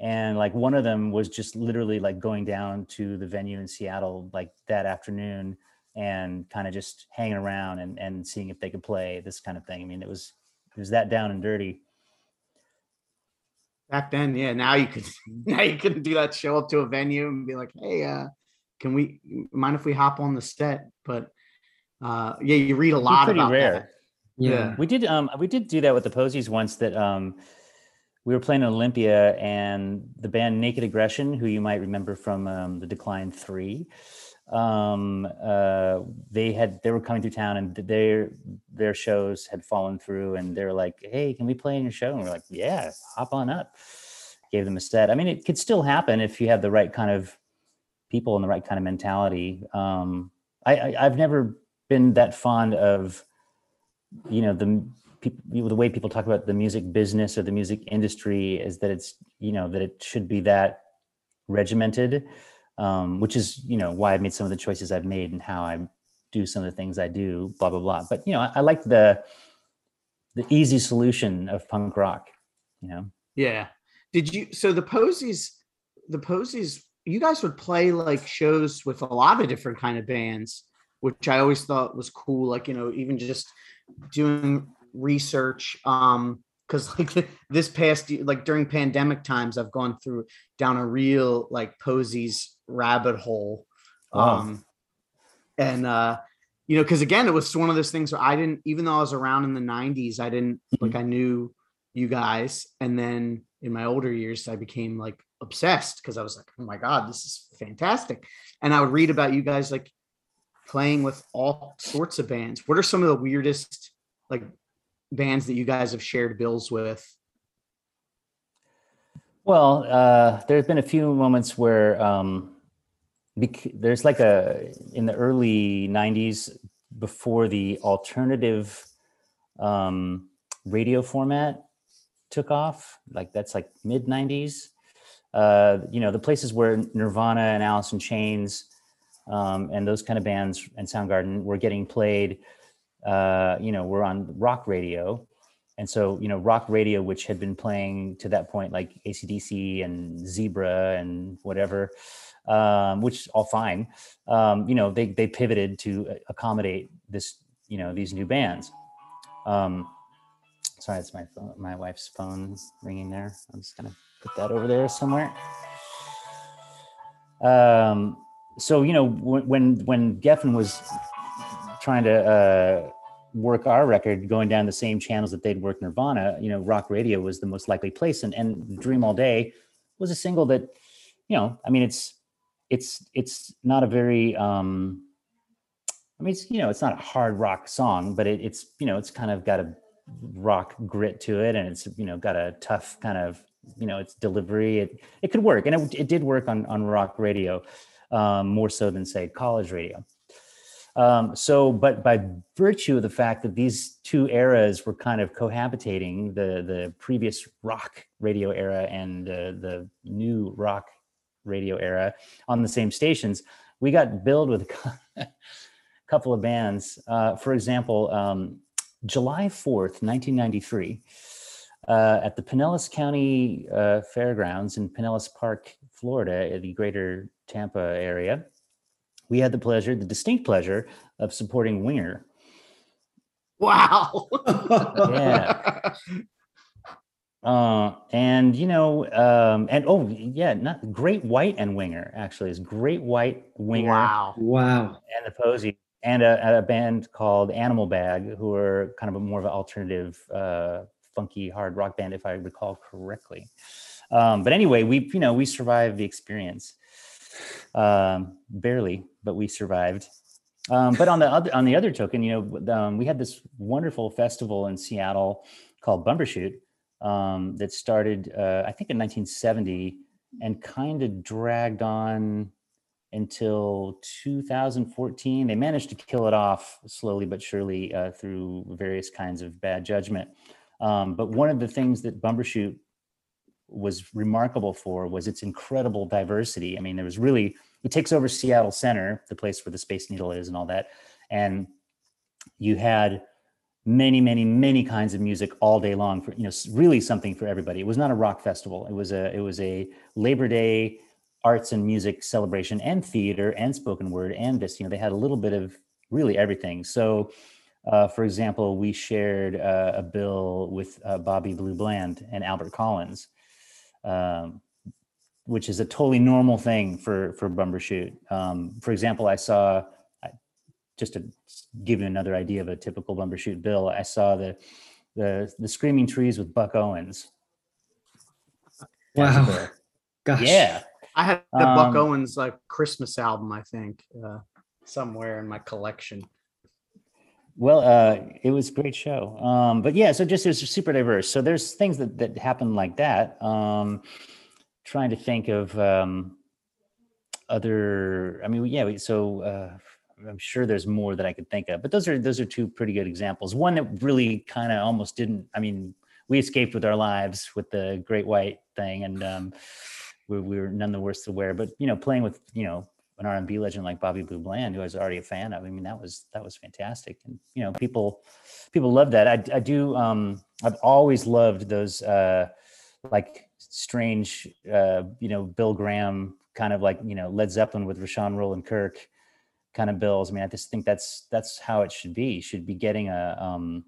and like one of them was just literally like going down to the venue in Seattle like that afternoon and kind of just hanging around and and seeing if they could play this kind of thing. I mean, it was it was that down and dirty. Back then, yeah. Now you could now you can do that. Show up to a venue and be like, "Hey, uh, can we mind if we hop on the set?" But uh, yeah, you read a lot pretty about rare. that. Yeah. yeah, we did. Um, we did do that with the Posies once. That um, we were playing in Olympia, and the band Naked Aggression, who you might remember from um, the Decline Three, um, uh, they had they were coming through town, and their their shows had fallen through, and they were like, "Hey, can we play in your show?" And we're like, "Yeah, hop on up." Gave them a set. I mean, it could still happen if you have the right kind of people and the right kind of mentality. Um, I, I I've never been that fond of you know the people the way people talk about the music business or the music industry is that it's you know that it should be that regimented um, which is you know why i've made some of the choices i've made and how i do some of the things i do blah blah blah but you know i, I like the the easy solution of punk rock you know Yeah. Did you so the posies the posies you guys would play like shows with a lot of different kind of bands, which I always thought was cool. Like, you know, even just doing research. Um, because like this past like during pandemic times, I've gone through down a real like posies rabbit hole. Wow. Um and uh you know, because again, it was one of those things where I didn't, even though I was around in the 90s, I didn't like I knew you guys. And then in my older years, I became like obsessed because I was like, oh my God, this is fantastic. And I would read about you guys like playing with all sorts of bands. What are some of the weirdest like bands that you guys have shared bills with? Well, uh, there's been a few moments where um, bec- there's like a in the early '90s before the alternative um, radio format took off. Like that's like mid '90s. Uh, you know, the places where Nirvana and Alice in Chains um, and those kind of bands and Soundgarden were getting played. Uh, you know, were on rock radio. And so you know rock radio which had been playing to that point like acdc and zebra and whatever um, which all fine. Um, you know they, they pivoted to accommodate this you know these new bands. Um, sorry it's my phone my wife's phone ringing there. I'm just gonna put that over there somewhere. Um, so you know when when, when geffen was trying to uh, work our record going down the same channels that they'd work Nirvana, you know, rock radio was the most likely place. And and Dream All Day was a single that, you know, I mean it's it's it's not a very um I mean it's you know, it's not a hard rock song, but it, it's you know, it's kind of got a rock grit to it and it's you know got a tough kind of you know its delivery. It it could work. And it, it did work on on rock radio um more so than say college radio um, so, but by virtue of the fact that these two eras were kind of cohabitating, the the previous rock radio era and uh, the new rock radio era on the same stations, we got billed with a couple of bands. Uh, for example, um, July fourth, nineteen ninety three. Uh, at the Pinellas County uh, Fairgrounds in Pinellas Park, Florida, in the greater Tampa area, we had the pleasure, the distinct pleasure of supporting Winger. Wow. Yeah. Uh, and you know, um, and oh yeah, not Great White and Winger actually is Great White Winger wow. Wow. and the Posy and a, a band called Animal Bag, who are kind of a more of an alternative, uh, funky hard rock band, if I recall correctly. Um, but anyway, we you know we survived the experience, um, barely, but we survived. Um, but on the other on the other token, you know, um, we had this wonderful festival in Seattle called Bumbershoot um, that started, uh, I think, in 1970, and kind of dragged on until 2014. They managed to kill it off slowly but surely uh, through various kinds of bad judgment. Um, but one of the things that Bumbershoot was remarkable for was its incredible diversity. I mean, there was really it takes over Seattle Center, the place where the Space Needle is, and all that, and you had many, many, many kinds of music all day long for you know really something for everybody. It was not a rock festival. It was a it was a Labor Day arts and music celebration and theater and spoken word and this you know they had a little bit of really everything. So. Uh, for example, we shared uh, a bill with uh, Bobby Blue Bland and Albert Collins, um, which is a totally normal thing for for Bumbershoot. Um, for example, I saw just to give you another idea of a typical Bumbershoot bill. I saw the the the Screaming Trees with Buck Owens. Wow. bear. Gosh. Yeah. I had the Buck Um, Owens like Christmas album, I think, uh, somewhere in my collection. Well, uh, it was a great show. Um, but yeah, so just it was super diverse. So there's things that that happen like that. Um, trying to think of um, other. I mean, yeah. So uh, I'm sure there's more that I could think of, but those are those are two pretty good examples. One that really kind of almost didn't. I mean, we escaped with our lives with the Great White thing, and um, we, we were none the worse to wear. But you know, playing with you know an R&B legend like Bobby Blue Bland, who I was already a fan of. I mean, that was that was fantastic, and you know, people people love that. I I do. Um, I've always loved those uh, like strange, uh, you know, Bill Graham kind of like you know Led Zeppelin with Rahsaan Roland Kirk kind of bills. I mean, I just think that's that's how it should be. You should be getting a um,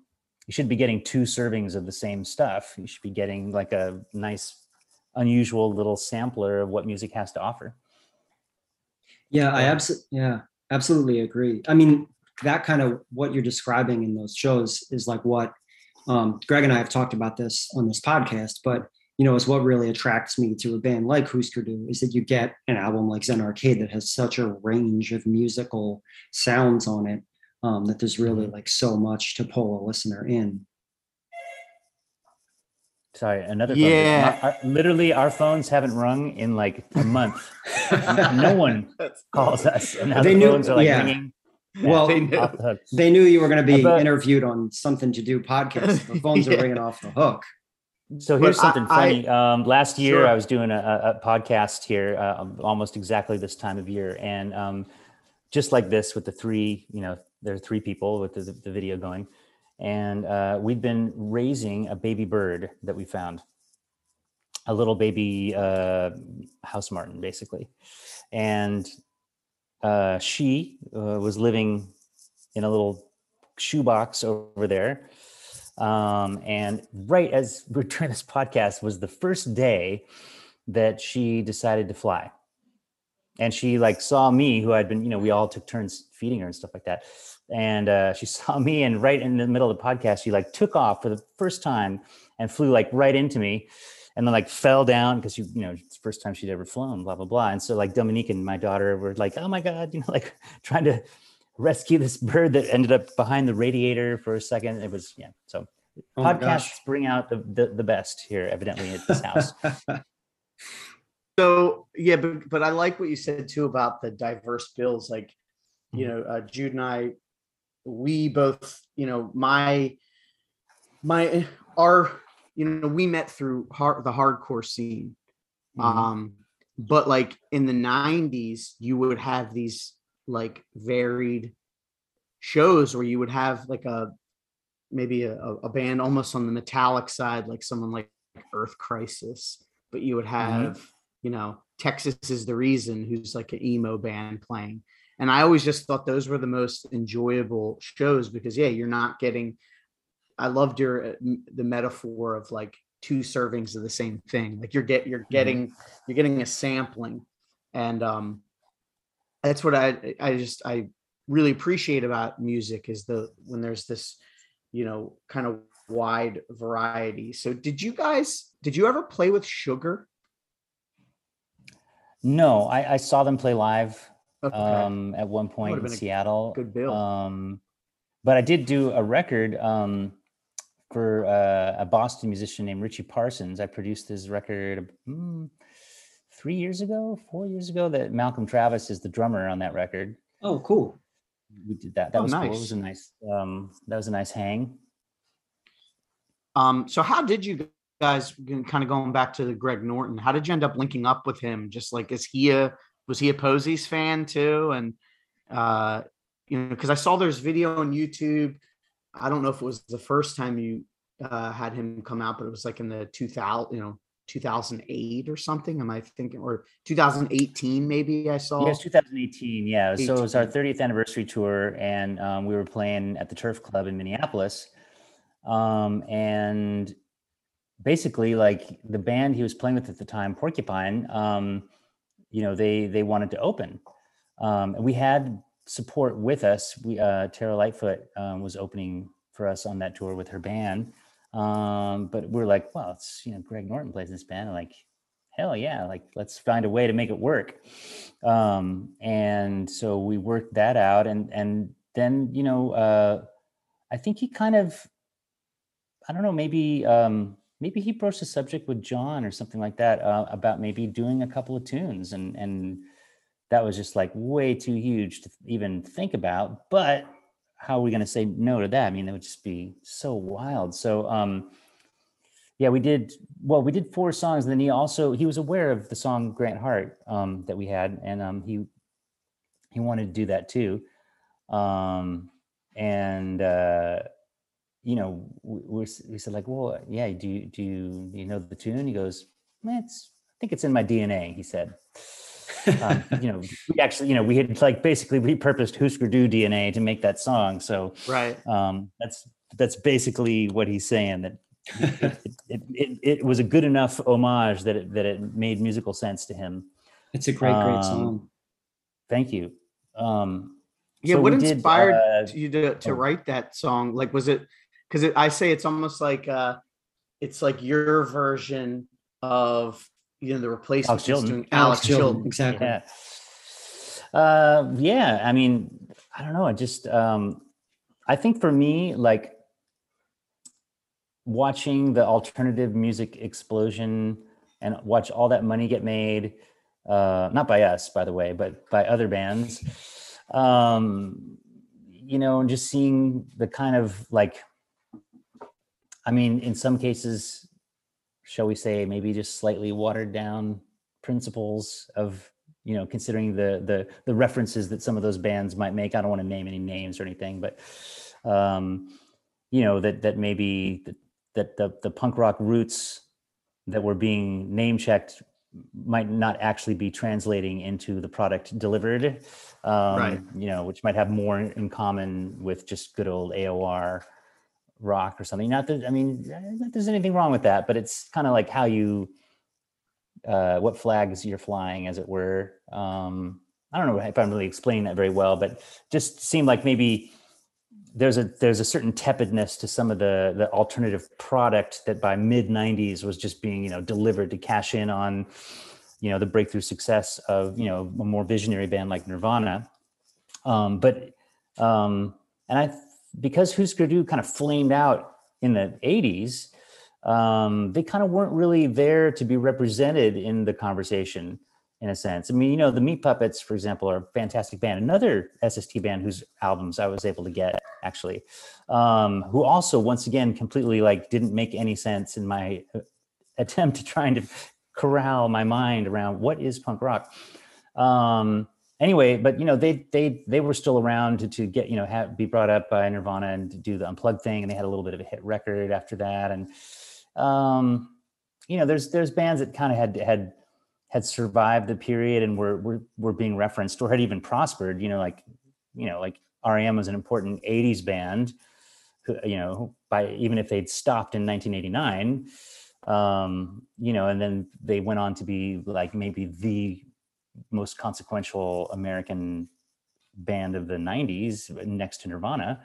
you should be getting two servings of the same stuff. You should be getting like a nice, unusual little sampler of what music has to offer. Yeah, I absolutely, yeah, absolutely agree. I mean, that kind of what you're describing in those shows is like what um, Greg and I have talked about this on this podcast, but you know, is what really attracts me to a band like Husker Du is that you get an album like Zen Arcade that has such a range of musical sounds on it um, that there's really like so much to pull a listener in. Sorry, another. phone. Yeah. Our- our- literally, our phones haven't rung in like a month. no one calls us, and now They the knew- phones are like yeah. ringing. Well, They knew. the. They knew you were going to be But- interviewed on something to do podcast. The phones Yeah. are ringing off the hook. So here's But something I- funny. um, last year, Sure. I was doing a, a podcast here, uh, almost exactly this time of year, and um, just like this, with the three, you know, there are three people with the, the video going, and uh, we'd been raising a baby bird that we found, a little baby uh, house martin, basically, and uh, she uh, was living in a little shoebox over there. Um, and right as we're doing this podcast was the first day that she decided to fly. And she like saw me, who had been, you know, we all took turns feeding her and stuff like that. And uh, she saw me, and right in the middle of the podcast, she like took off for the first time and flew like right into me, and then like fell down because you, you know, it's the first time she'd ever flown, blah blah blah. And so like Dominique and my daughter were like, oh my god, you know, like trying to rescue this bird that ended up behind the radiator for a second. It was yeah. So Oh podcasts bring out the, the the best here, evidently at this house. So yeah, but but I like what you said too about the diverse bills. Like, you know, uh, Jude and I, we both, you know, my my our, you know, we met through hard, the hardcore scene. Mhm. Um, but like in the '90s, you would have these like varied shows where you would have like a maybe a, a band almost on the metallic side, like someone like Earth Crisis, but you would have, you know, Texas is the reason, who's like an emo band playing. And I always just thought those were the most enjoyable shows because yeah, you're not getting. I loved your uh, the metaphor of like two servings of the same thing. Like you're get you're getting you're getting a sampling, and um, that's what I I just I really appreciate about music is the when there's this you know kind of wide variety. So did you guys did you ever play with Sugar? No, I, I saw them play live Okay. um, at one point in Seattle. good bill. Um, but I did do a record um, for uh, a Boston musician named Richie Parsons. I produced his record mm, three years ago, four years ago. That Malcolm Travis is the drummer on that record. oh, cool. We did that. That Oh, was cool. It nice. was a nice. Um, that was a nice hang. Um, so how did you guys kind of going back to the Greg Norton? How did you end up linking up with him? Just like is he a was he a Posies fan too? And uh, you know, because I saw there's video on YouTube. I don't know if it was the first time you uh, had him come out, but it was like in the 2000, you know, 2008 or something. Am I thinking or 2018 maybe? I saw. Yeah, it's 2018. Yeah, so it was our 30th anniversary tour, and um, we were playing at the Turf Club in Minneapolis. Um, and basically, like the band he was playing with at the time, Porcupine, um, you know, they they wanted to open, um, and we had support with us. We uh, Tara Lightfoot um, was opening for us on that tour with her band. Um, but we're like, well, it's you know, Greg Norton plays this band, and like hell yeah, like let's find a way to make it work. Um, and so we worked that out, and and then you know, uh, I think he kind of, I don't know, maybe um, maybe he broached the subject with John or something like that uh, about maybe doing a couple of tunes, and and that was just like way too huge to even think about. But how are we going to say no to that? I mean, that would just be so wild. So, um, yeah, we did. Well, we did four songs, and then he also he was aware of the song Grant Hart um, that we had, and um, he he wanted to do that too. Um, and uh, you know, we, we said like, well, yeah, do you do you, you know the tune? He goes, Man, it's I think it's in my DNA. He said. Um, you know, we actually, you know, we had like basically repurposed Husker Du DNA to make that song. So Right. um, that's that's basically what he's saying that it, it, it, it was a good enough homage that it, that it made musical sense to him. It's a great, great Um, song. Thank you. Um, Yeah. so what we did, inspired uh, you to, to oh. write that song? Like, was it because it, I say it's almost like uh, it's like your version of you know the replacement Chilton. doing Alex Alex Chilton, Chilton. exactly. yeah. Uh, yeah. I mean, I don't know. I just, um, I think for me, like watching the alternative music explosion and watch all that money get made, uh, not by us, by the way, but by other bands. Um, you know, and just seeing the kind of like, I mean, in some cases, shall we say, maybe just slightly watered down principles of you know considering the the the references that some of those bands might make i don't want to name any names or anything but um you know that that maybe that, that the the punk rock roots that were being name checked might not actually be translating into the product delivered um Right. you know which might have more in common with just good old aor rock or something not that i mean not there's anything wrong with that but it's kind of like how you uh, what flags you're flying, as it were. Um, I don't know if I'm really explaining that very well, but just seemed like maybe there's a there's a certain tepidness to some of the the alternative product that by mid 90s was just being you know delivered to cash in on you know the breakthrough success of you know a more visionary band like Nirvana. Um, but um, and I because Husker Du kind of flamed out in the 80s um, they kind of weren't really there to be represented in the conversation in a sense. I mean, you know, the Meat Puppets, for example, are a fantastic band. Another SST band whose albums I was able to get actually, um, who also once again completely like didn't make any sense in my uh, attempt to trying to corral my mind around what is punk rock. Um, anyway, but you know, they they they were still around to, to get you know have, be brought up by Nirvana and do the unplugged thing, and they had a little bit of a hit record after that, and um, you know, there's there's bands that kind of had had had survived the period and were were were being referenced or had even prospered. You know, like you know, like REM was an important '80s band. Who, you know, by even if they'd stopped in 1989, um, you know, and then they went on to be like maybe the most consequential American band of the 90s next to Nirvana.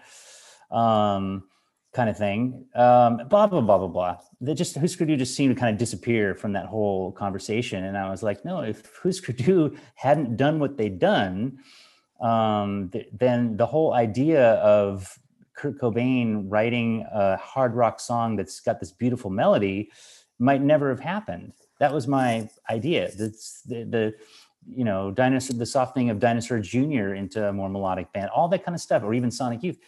Um, kind of thing. Um, blah blah blah blah blah. They just Husker Du just seemed to kind of disappear from that whole conversation, and I was like, no, if Husker Du hadn't done what they'd done, um, th- then the whole idea of Kurt Cobain writing a hard rock song that's got this beautiful melody might never have happened. That was my idea. That's the, the you know dinosaur the softening of Dinosaur Jr. into a more melodic band, all that kind of stuff, or even Sonic Youth.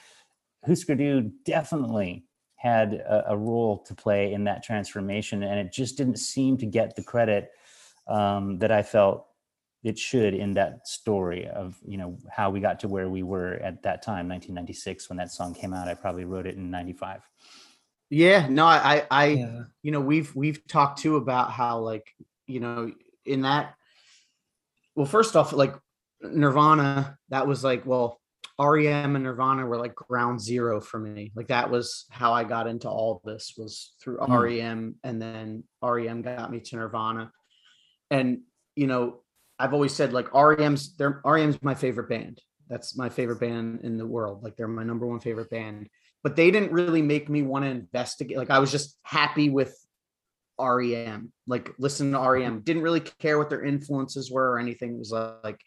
Husker Du definitely had a, a, role to play in that transformation, and it just didn't seem to get the credit um, that I felt it should in that story of you know how we got to where we were at that time, 1996, when that song came out. I probably wrote it in '95. Yeah, no, I, I, Yeah. you know, we've we've talked too about how like you know in that. Well, first off, like Nirvana, that was like well REM and Nirvana were like ground zero for me. Like that was how I got into all this was through Mm. REM and then REM got me to Nirvana. And you know, I've always said like REM's they're REM's my favorite band. That's my favorite band in the world. Like they're my number one favorite band. But they didn't really make me want to investigate. Like I was just happy with REM, like listen to REM. Didn't really care what their influences were or anything. It was like,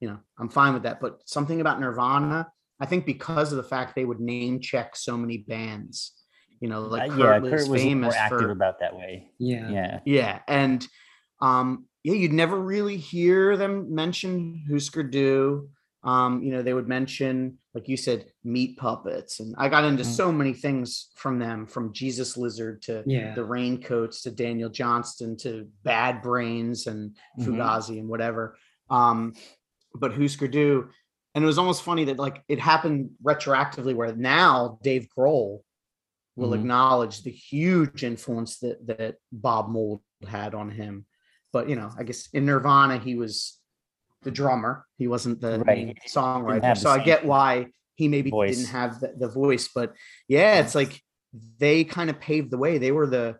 you know, I'm fine with that. But something about Nirvana, I think because of the fact they would name check so many bands, you know, like Uh, Kurt yeah, Kurt was famous active for about that way. Yeah. Yeah. yeah, and um, yeah, you'd never really hear them mention Husker Du. Um, you know, they would mention, like you said, meat puppets, and I got into Mm. so many things from them, from Jesus Lizard to Yeah. the Raincoats to Daniel Johnston to Bad Brains and Mhm. Fugazi and whatever. Um, but Husker Du, and it was almost funny that like it happened retroactively, where now Dave Grohl will Mhm. acknowledge the huge influence that that Bob Mould had on him. But you know, I guess in Nirvana he was the drummer; he wasn't the Right. main songwriter. the So I get why he maybe voice. didn't have the, the voice. But yeah, it's like they kind of paved the way. They were the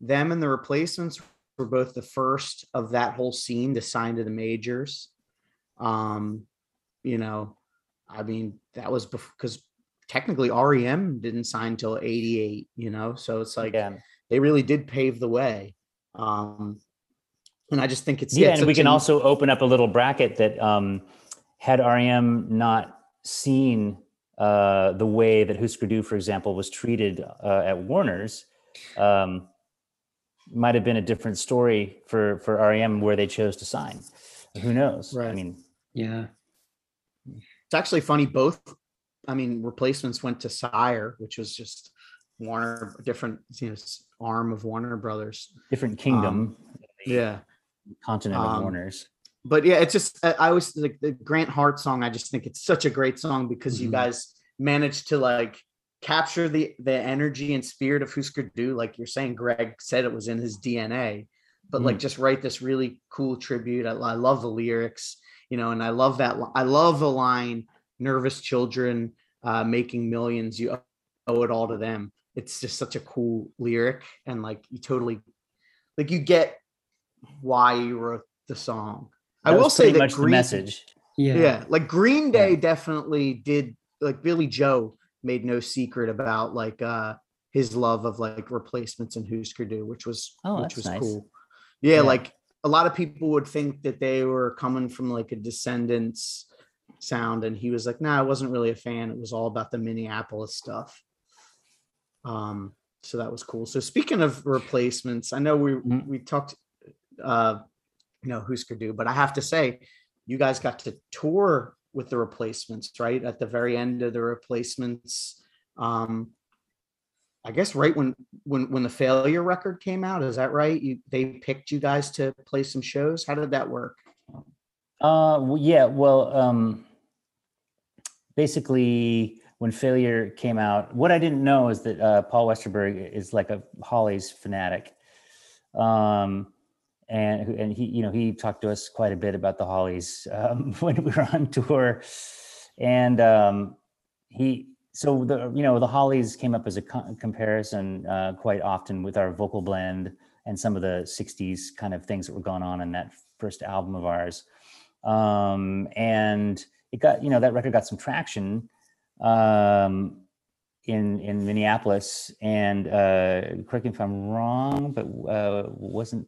them and the replacements were both the first of that whole scene to sign to the majors. Um, you know, I mean, that was because technically REM didn't sign till 88, you know, so it's like yeah. they really did pave the way. Um, and I just think it's yeah, it's and we can a- also open up a little bracket that um, had REM not seen uh, the way that Husker Du, for example, was treated uh, at Warner's, um, might have been a different story for for REM where they chose to sign. Who knows? I mean, Yeah. it's actually funny. Both, I mean, replacements went to Sire, which was just Warner, different you know arm of Warner Brothers. different kingdom, Yeah. Continent of Um, but yeah, it's just I, always like the Grant Hart song. I just think it's such a great song because you Mhm. guys managed to like capture the the energy and spirit of Husker Du. Like you're saying, Greg said it was in his DNA, but like just write this really cool tribute. I, I love the lyrics, you know, and I love that. I love the line "Nervous children uh, making millions. You owe it all to them." It's just such a cool lyric, and like you totally like you get why you wrote the song. I will say that much the Green, message. Yeah. yeah, like Green Yeah. Day definitely did. Like Billie Joe made no secret about like uh his love of like replacements and Husker Du, which was Oh, which was nice. cool. Yeah, Yeah. like a lot of people would think that they were coming from like a Descendants sound, and he was like, "Nah, I wasn't really a fan. It was all about the Minneapolis stuff." Um, so that was cool. So speaking of replacements, I know we Mhm. we talked, uh, you know, Who's could do. but I have to say, you guys got to tour with the replacements, right? At the very end of the replacements, um, I guess right when when when the failure record came out, is that right? You they picked you guys to play some shows. How did that work? Uh, yeah. Well, um, basically, when Failure came out, what I didn't know is that uh, Paul Westerberg is like a Hollies fanatic, um, and and he, you know, he talked to us quite a bit about the Hollies um, when we were on tour, and um, he. So the you know the Hollies came up as a co- comparison uh, quite often with our vocal blend and some of the '60s kind of things that were going on in that first album of ours um, and it got you know that record got some traction um, in in Minneapolis. And uh, correct me if I'm wrong, but uh, wasn't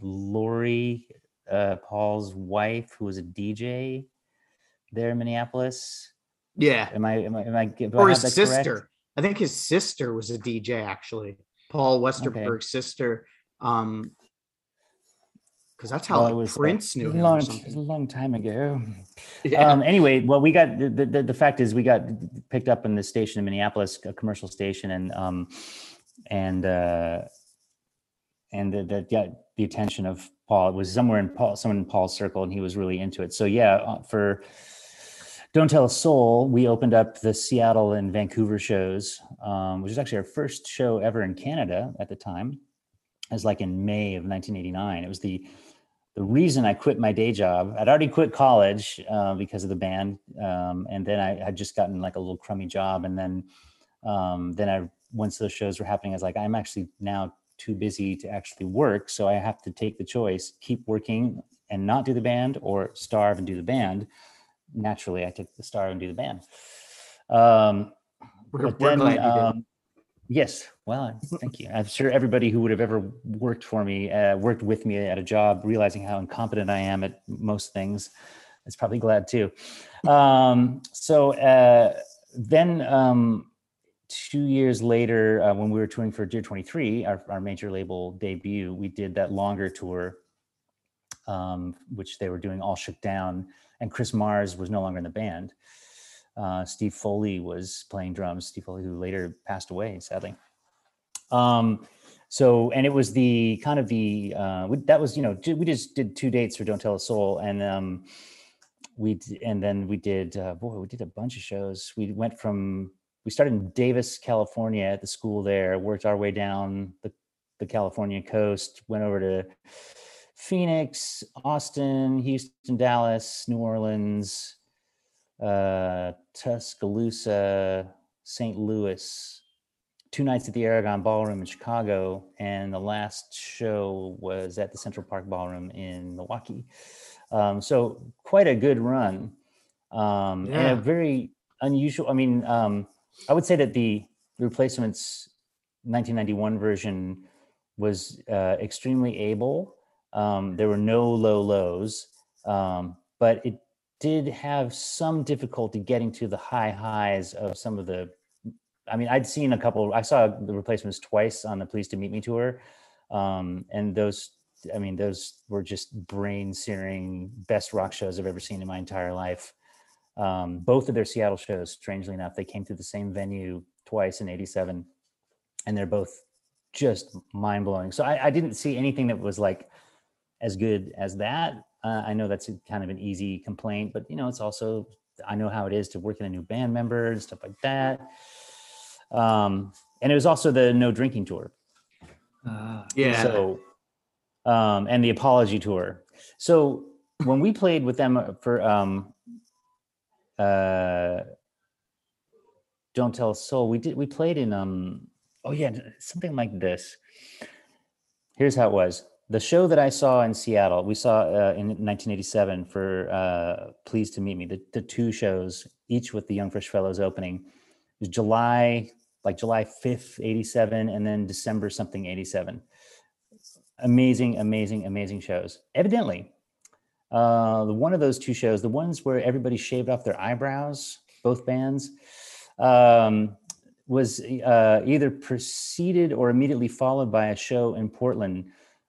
Lori uh, Paul's wife who was a DJ there in Minneapolis? Yeah, Am I am I am I, do or have his that correct? sister. I think his sister was a DJ actually. Paul Westerberg's sister. Um, because that's how Well, like, it was a Prince knew him. or long, a long time ago. Yeah. um anyway well we got the, the the fact is we got picked up in this station in minneapolis a commercial station and um and uh and that that got the attention of paul. It was somewhere in paul someone in paul's circle and he was really into it. So yeah uh, for don't tell a soul we opened up the seattle and vancouver shows um, which is actually our first show ever in canada at the time. It was like in may of 1989 it was the the reason I quit my day job, I'd already quit college uh, because of the band, um, and then I had just gotten like a little crummy job, and then um, then I once those shows were happening, I was like, I'm actually now too busy to actually work, so I have to take the choice: keep working and not do the band, or starve and do the band. Naturally, I took the starve and do the band. Um, we're, but then, um, Yes. Well, thank you. I'm sure everybody who would have ever worked for me, uh, worked with me at a job, realizing how incompetent I am at most things, is probably glad too. Um, so uh, then, um, two years later, uh, when we were touring for Dear 23, our, our major label debut, we did that longer tour, um, which they were doing all shook down, and Chris Mars was no longer in the band uh, Steve Foley was playing drums. Steve Foley, who later passed away, sadly. Um, so, and it was the kind of the uh, we, that was you know we just did two dates for Don't Tell a Soul, and um, we and then we did uh, boy we did a bunch of shows. We went from we started in Davis, California, at the school there, worked our way down the the California coast, went over to Phoenix, Austin, Houston, Dallas, New Orleans, uh, Tuscaloosa, St. Louis, two nights at the Aragon Ballroom in Chicago, and the last show was at the Central Park Ballroom in Milwaukee. Um, so quite a good run, um, and a very unusual. I mean, um, I would say that the replacements 1991 version was uh, extremely able. Um, there were no low lows, um, but it did have some difficulty getting to the high highs of some of the. I mean, I'd seen a couple. I saw the replacements twice on the Pleased to Meet Me" tour, um, and those. I mean, those were just brain searing best rock shows I've ever seen in my entire life. Um, both of their Seattle shows, strangely enough, they came through the same venue twice in '87, and they're both just mind blowing. So I, I didn't see anything that was like as good as that. Uh, I know that's a, kind of an easy complaint, but you know, it's also I know how it is to work in a new band member and stuff like that. Um, and it was also the no drinking tour. Ah, Yeah. So, um, and the apology tour. So when we played with them for um, uh, Don't Tell a Soul, we did we played in um, oh yeah, something like this. Here's how it was. The show that I saw in Seattle, we saw uh, in 1987 for uh, Pleased to Meet Me, the, the two shows, each with the Young Fresh Fellows opening. It was July, like July 5th, 87, and then December something 87 amazing, amazing, amazing shows. Evidently, uh, one of those two shows, the ones where everybody shaved off their eyebrows, both bands, um, was uh, either preceded or immediately followed by a show in Portland,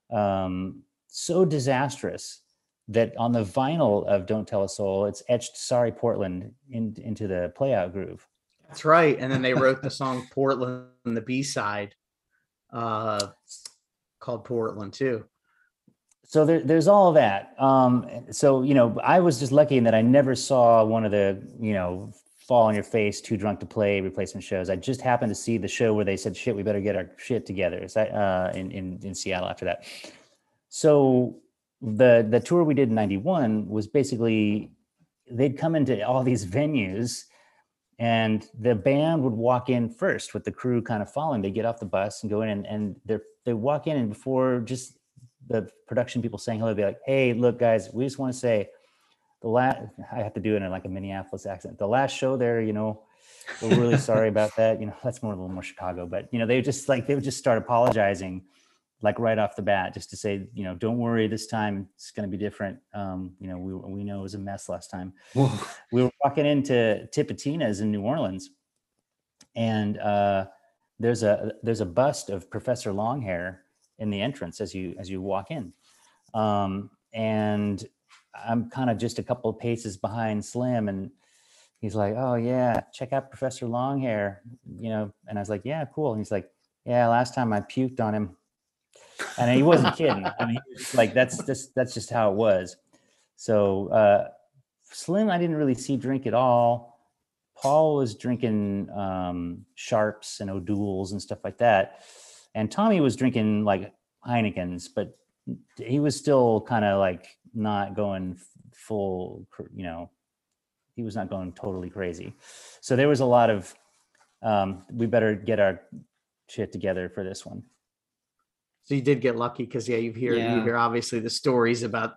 um, so disastrous that on the vinyl of "Don't Tell a Soul," it's etched "Sorry Portland" in, into the playout groove. That's right. And then they wrote the song Portland, the B side, uh, called Portland too. So there, there's all that. Um, so you know, I was just lucky in that I never saw one of the you know fall on your face, too drunk to play replacement shows. I just happened to see the show where they said, "Shit, we better get our shit together." Is that uh, in in in Seattle after that? So the the tour we did in '91 was basically they'd come into all these venues. And the band would walk in first with the crew kind of following. They get off the bus and go in, and, and they they walk in, and before just the production people saying hello, be like, "Hey, look, guys, we just want to say the last." I have to do it in like a Minneapolis accent. The last show there, you know, we're really sorry about that. You know, that's more a little more Chicago, but you know, they just like they would just start apologizing, like right off the bat, just to say, you know, don't worry, this time it's going to be different. Um, you know, we we know it was a mess last time whoa. we were walking into Tipitina's in New Orleans, and uh, there's a there's a bust of Professor Longhair in the entrance as you as you walk in, um, and I'm kind of just a couple of paces behind Slim, and he's like, "Oh yeah, check out Professor Longhair," you know, and I was like, "Yeah, cool," and he's like, "Yeah, last time I puked on him." And he wasn't kidding. I mean, he was like that's just that's just how it was. So uh, Slim, I didn't really see drink at all. Paul was drinking um, sharps and O'Douls and stuff like that, and Tommy was drinking like Heinekens, but he was still kind of like not going full. You know, he was not going totally crazy. So there was a lot of um, we better get our shit together for this one. So you did get lucky because yeah, you hear you hear obviously the stories about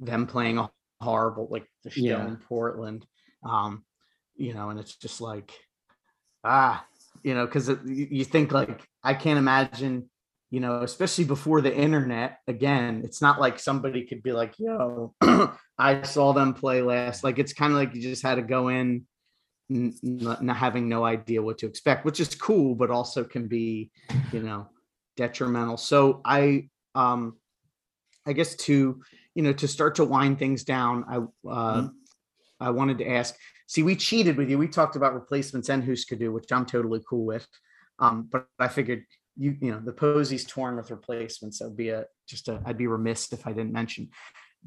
them playing a horrible like the show Yeah. in Portland. Um, you know, and it's just like ah you know, because you, think like I can't imagine, you know, especially before the internet. Again, it's not like somebody could be like, "Yo, I saw them play last." Like it's kind of like you just had to go in, not, not having no idea what to expect, which is cool, but also can be, you know, detrimental. So I, um, I guess to you know to start to wind things down, I uh, I wanted to ask. See, we cheated with you. We talked about replacements and Husker Du, which I'm totally cool with. Um, but I figured you you know the Posey's torn with replacements. That'd be a just a I'd be remiss if I didn't mention.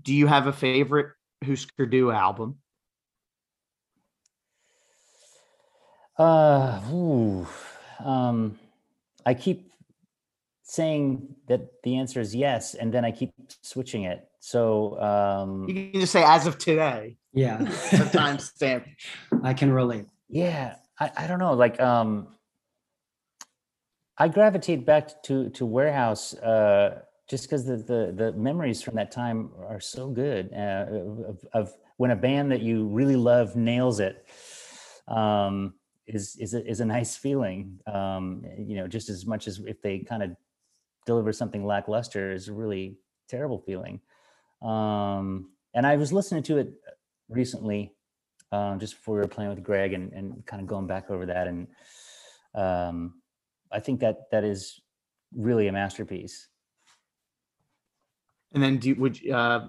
Do you have a favorite Husker Du album? Uh, ooh, um, I keep saying that the answer is yes, and then I keep switching it. So, um, You can just say as of today. Yeah. The timestamp. I can relate. yeah, I, I don't know. Like, um, I gravitate back to to Warehouse uh, just because the, the the memories from that time are so good uh, of, of when a band that you really love nails it. Um, is is a, is a nice feeling. Um, you know, just as much as if they kind of deliver something lackluster is a really terrible feeling. Um, and I was listening to it recently, um, just before we were playing with Greg and, and kind of going back over that. And um, I think that that is really a masterpiece. And then do you, would you, uh,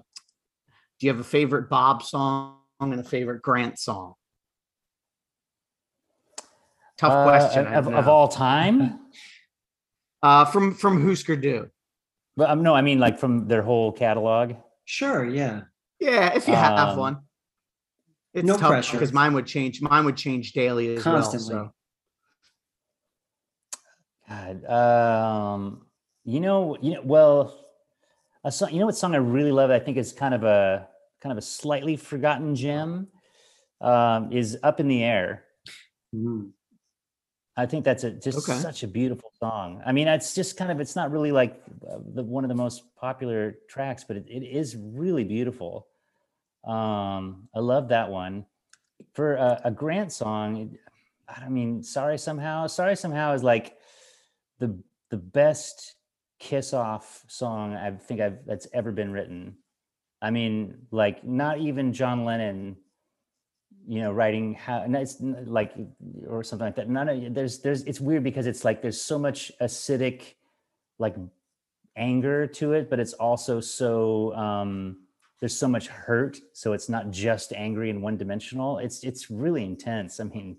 do you have a favorite Bob song and a favorite Grant song? Tough Uh, question. Of, of all time. uh, from from Husker Du. but um, no, I mean like from their whole catalog. Sure. Yeah. Yeah, if you have Um, one. It's no tough pressure. because mine would change. Mine would change daily as Constantly. well. God, um, you know, you know, well, a song, you know what song I really love? I think is kind of a kind of a slightly forgotten gem. Um, is "Up in the Air." Mhm. I think that's a just Okay. such a beautiful song. I mean, it's just kind of it's not really like uh, the one of the most popular tracks, but it, it is really beautiful. Um, I love that one. For a, a Grant song, I mean, sorry somehow. Sorry somehow is like the the best kiss off song I think I've that's ever been written. I mean, like not even John Lennon you know writing how and it's like or something like that none of there's there's it's weird because it's like there's so much acidic like anger to it but it's also so um there's so much hurt so it's not just angry and one dimensional it's it's really intense i mean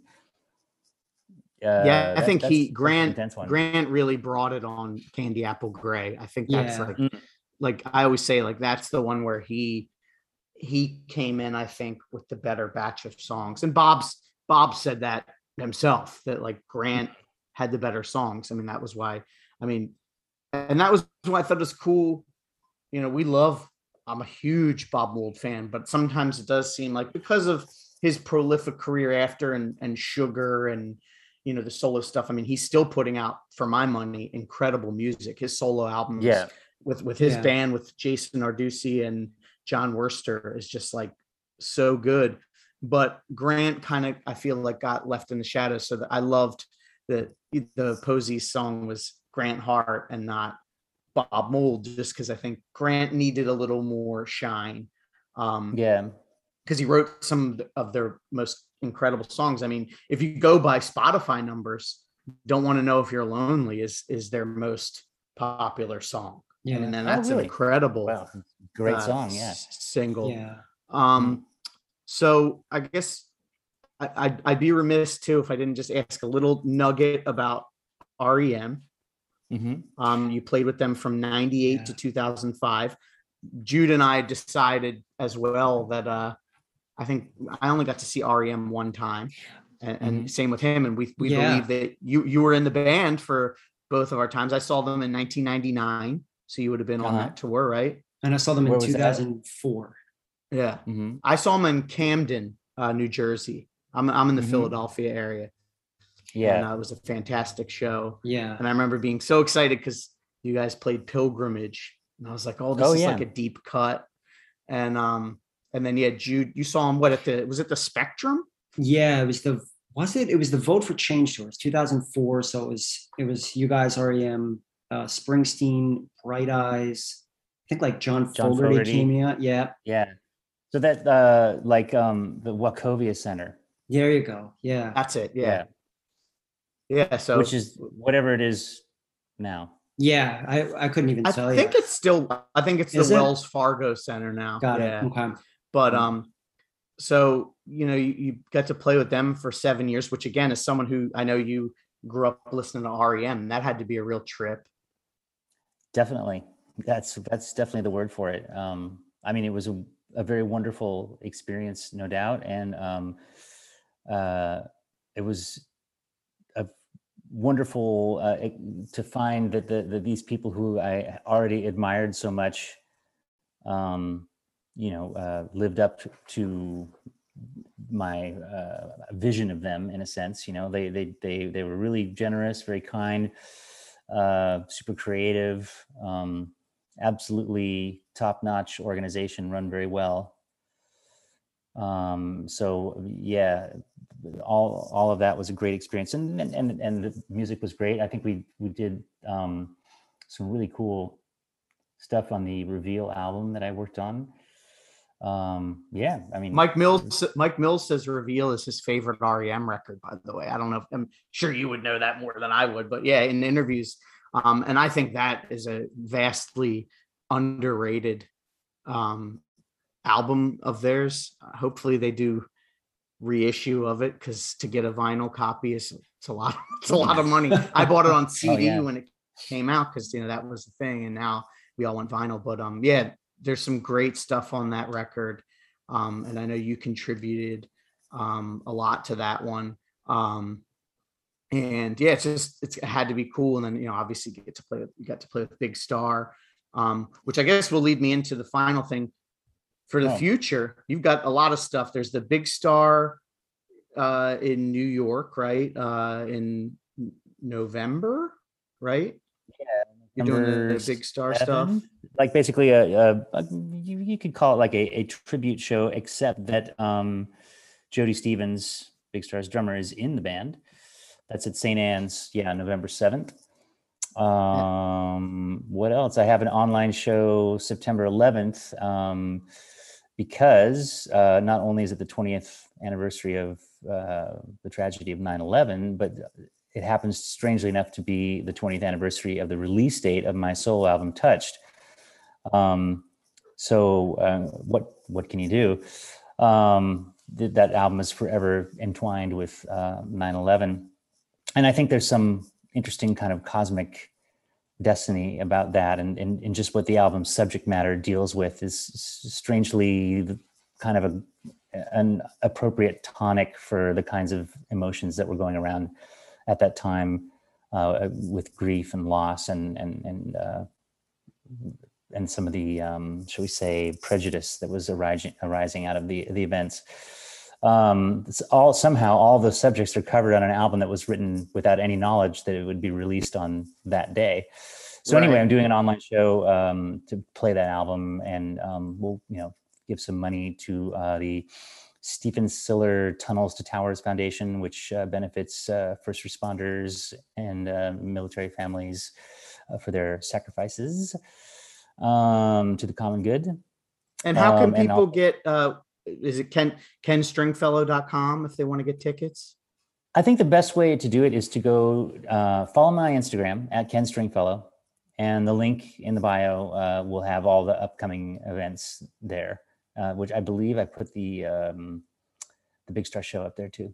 uh, yeah, I that- think he Grant. Grant really brought it on Candy Apple Grey. I think that's Yeah. like Mm. like I always say like that's the one where he he came in I think with the better batch of songs. And Bob's Bob said that himself that like Grant had the better songs. I mean that was why I mean and that was why I thought it was cool. You know, we love I'm a huge Bob Mould fan, but sometimes it does seem like because of his prolific career after and and Sugar and you know the solo stuff. I mean, he's still putting out, for my money, incredible music. His solo albums, yeah with with his Yeah. band with Jason Narducy and Jon Wurster is just like so good. But Grant kind of I feel like got left in the shadows. So that I loved that the Posey song was Grant Hart and not Bob Mould, just because I think Grant needed a little more shine. Um, yeah because he wrote some of their most incredible songs. I mean, if you go by Spotify numbers, "Don't Want to Know If You're Lonely" is is their most popular song, Yeah. and then Oh, that's an really? incredible wow great uh, song yeah single. Yeah. Um, so I guess I, I'd, I'd be remiss too if I didn't just ask a little nugget about REM. hmm Um, you played with them from 98 Yeah. to 2005. Jude and I decided as well that uh, I think I only got to see REM one time, and, and same with him. And we we Yeah. believe that you you were in the band for both of our times. I saw them in 1999, so you would have been on Uh-huh. that tour, right? And I saw them in Where was that? 2004. Yeah, hmm I saw them in Camden, uh, New Jersey. I'm I'm in the Mhm. Philadelphia area. yeah and uh, it was a fantastic show. Yeah. And I remember being so excited because you guys played Pilgrimage, and I was like, "Oh, this Oh, is yeah. like a deep cut." And um, and then yeah, Jude, you saw him what at the was it the Spectrum? Yeah. It was the was it? It was the Vote for Change tour. It's 2004. So it was it was you guys, REM, uh, Springsteen, Bright Eyes. I think like John, John Fogerty, Fogerty. came out. Yeah, Yeah. So that uh like um the Wachovia Center. there you go. Yeah, That's it. Yeah. Yeah. So Which is whatever it is now. yeah. I I couldn't even I tell think it's still I think it's the it? Wells Fargo Center now. Got yeah. it. Okay. But Mm. um so you know you, you got to play with them for seven years, which again is someone who I know you grew up listening to REM. That had to be a real trip. Definitely. That's that's definitely the word for it. Um I mean it was a, a very wonderful experience, no doubt. And um uh it was a wonderful uh, to find that the, that these people who I already admired so much um you know uh, lived up to my uh, vision of them in a sense you know they they they they were really generous very kind uh super creative um absolutely top-notch organization run very well. Um so yeah all all of that was a great experience. And and and, and the music was great. I think we we did um some really cool stuff on the reveal album that i worked on um yeah i mean Mike Mills Mike Mills says Reveal is his favorite REM record, by the way. I don't know if I'm sure you would know that more than I would, but yeah, in interviews. Um, and I think that is a vastly underrated um album of theirs. Hopefully they do reissue of it because to get a vinyl copy is it's a lot it's a lot of money. I bought it on CD yeah. when it came out because you know that was the thing, and now we all want vinyl. But um, yeah, there's some great stuff on that record, um, and I know you contributed um a lot to that one. Um, and yeah, it's just it's, it had to be cool. And then you know, obviously, you get to play with you got to play with Big Star, um, which I guess will lead me into the final thing for the Oh. future. You've got a lot of stuff. There's the Big Star uh, in New York, right? Uh, in November, right? You're doing the, the Big Star stuff. like basically a, a, a you, you could call it like a, a tribute show except that um Jody Stephens big stars drummer is in the band. That's at St. Ann's yeah november 7th um what else? I have an online show september 11th um because uh not only is it the 20th anniversary of uh the tragedy of 9-11 but it happens strangely enough to be the 20th anniversary of the release date of my solo album touched. Um so uh, what what can you do? Um th- that album is forever entwined with uh 9-11 and i think there's some interesting kind of cosmic destiny about that. And, and and just what the album's subject matter deals with is strangely kind of a an appropriate tonic for the kinds of emotions that were going around at that time uh, with grief and loss and and and uh, and some of the um, shall we say prejudice that was arising arising out of the the events. Um, it's all somehow all the subjects are covered on an album that was written without any knowledge that it would be released on that day. So anyway, I'm doing an online show um, to play that album, and um, we'll you know give some money to uh, the Stephen Siller Tunnels to Towers Foundation, which uh, benefits uh, first responders and uh, military families uh, for their sacrifices um, to the common good. And how can Um, people get? uh Is it ken kenstringfellow.com if they want to get tickets? I think the best way to do it is to go uh, follow my Instagram at Ken Stringfellow, and the link in the bio uh, will have all the upcoming events there, uh, which I believe I put the um, the Big Star Show up there too.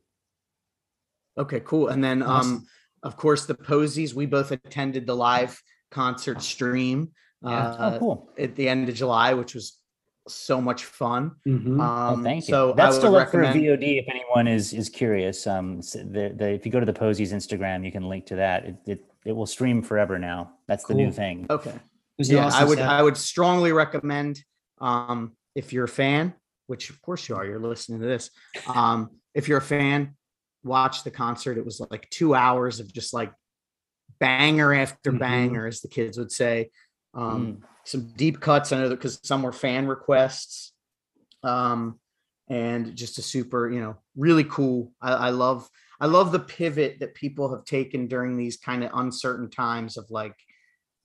Okay, cool. And then, Awesome. um, of course, the Posies. We both attended the live concert stream Yeah. uh, oh, cool! at the end of July, which was so much fun. Mhm. Oh, Um, thank you. So That's I still would up for. VOD if anyone is is curious. Um, the, the, if you go to the Posies Instagram, you can link to that. It it, it will stream forever now. That's the new thing. Okay. It was an Yeah, I would. set. I would strongly recommend. Um, if you're a fan, which of course you are, you're listening to this. Um, if you're a fan, watch the concert. It was like two hours of just like banger after Mhm. banger, as the kids would say. Um, Mm. some deep cuts. I know that because some were fan requests. Um, and just a super, you know, really cool. I, I love. I love the pivot that people have taken during these kind of uncertain times of like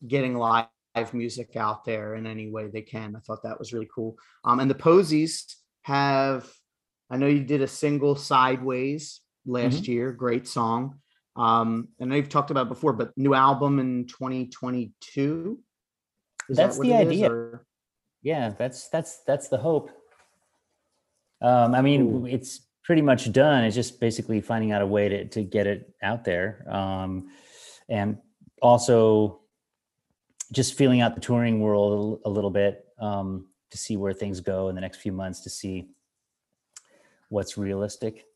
getting live music out there in any way they can. I thought that was really cool. Um, and the Posies have, I know you did a single Sideways last year, great song. Um, I know you've talked about it before, but new album in 2022. Is That's what the idea. or- yeah that's that's that's the hope um i mean Cool. it's pretty much done it's just basically finding out a way to to get it out there um and also just feeling out the touring world a little bit um to see where things go in the next few months to see what's realistic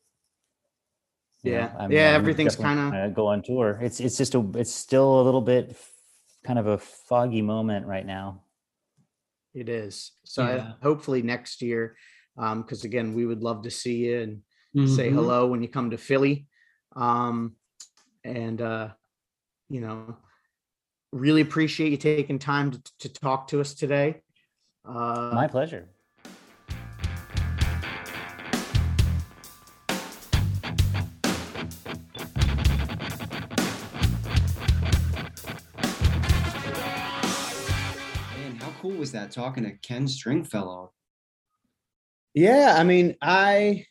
You know, Yeah. I'm- Yeah, I'm everything's kinda- go on tour it's it's just a it's still a little bit f- kind of a foggy moment right now It is. So I- hopefully next year, um, because again, we would love to see you and say Mhm. hello when you come to Philly. Um, and uh, you know, really appreciate you taking time to, to talk to us today. Uh, my pleasure Man, how cool was that talking to Ken Stringfellow? yeah, I mean, I,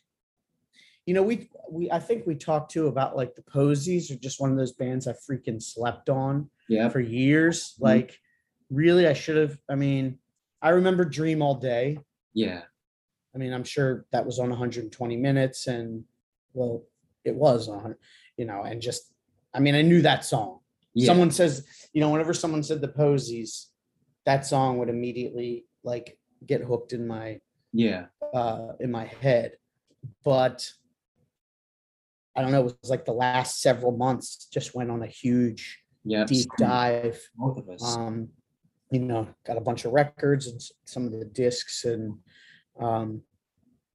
you know, we we I think we talked too about like the Posies are just one of those bands I freaking slept on. Yeah. for years. Mhm. Like, really, I should have. I mean, I remember Dream All Day. Yeah. I mean, I'm sure that was on 120 minutes, and well, it was on, you know, and just, I mean, I knew that song. Yeah. Someone says, you know, whenever someone said the Posies, that song would immediately like get hooked in my Yeah. uh in my head, but I don't know. It was like the last several months just went on a huge Yeah. deep dive Both of us. um you know got a bunch of records and some of the discs and um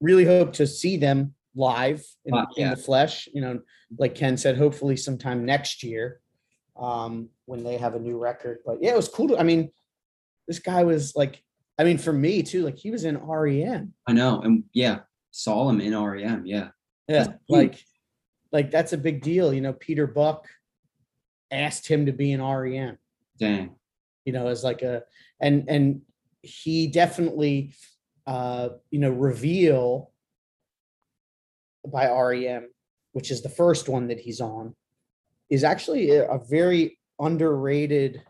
really hope to see them live in, Uh, in the flesh you know like ken said hopefully sometime next year um when they have a new record but yeah it was cool to, i mean this guy was like i mean for me too like he was in rem I know. And yeah, saw him in REM. Yeah. yeah like like that's a big deal you know peter buck asked him to be in rem Dang. you know as like a and and he definitely uh you know reveal by rem which is the first one that he's on is actually a, a very underrated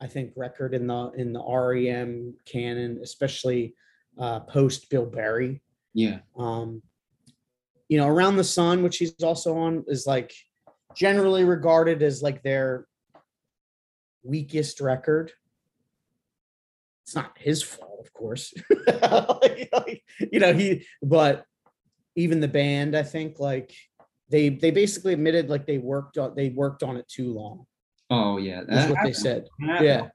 i think record in the in the rem canon especially uh post bill berry Yeah. um you know around the sun which he's also on is like generally regarded as like their weakest record. It's not his fault of course. Like- like, you know he but even the band i think like they they basically admitted like they worked on they worked on it too long Oh yeah. that's that what they said. Yeah.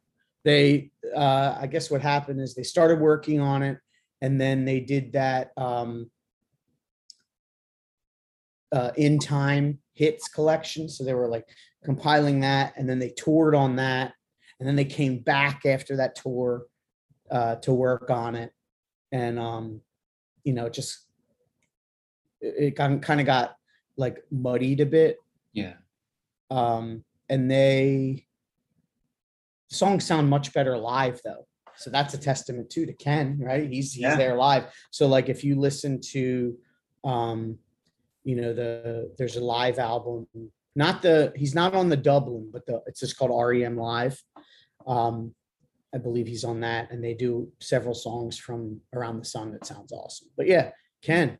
They uh i guess what happened is they started working on it and then they did that um uh in time hits collection. So they were like compiling that and then they toured on that and then they came back after that tour uh to work on it. And um you know just it, it kind of got like muddied a bit. Yeah. um and they the songs sound much better live though. So that's a testament too to ken right? He's he's Yeah. there live. So like if you listen to um you know the there's a live album not the he's not on the dublin but the it's just called rem live. Um i believe he's on that and they do several songs from around the sun that sounds awesome. But yeah ken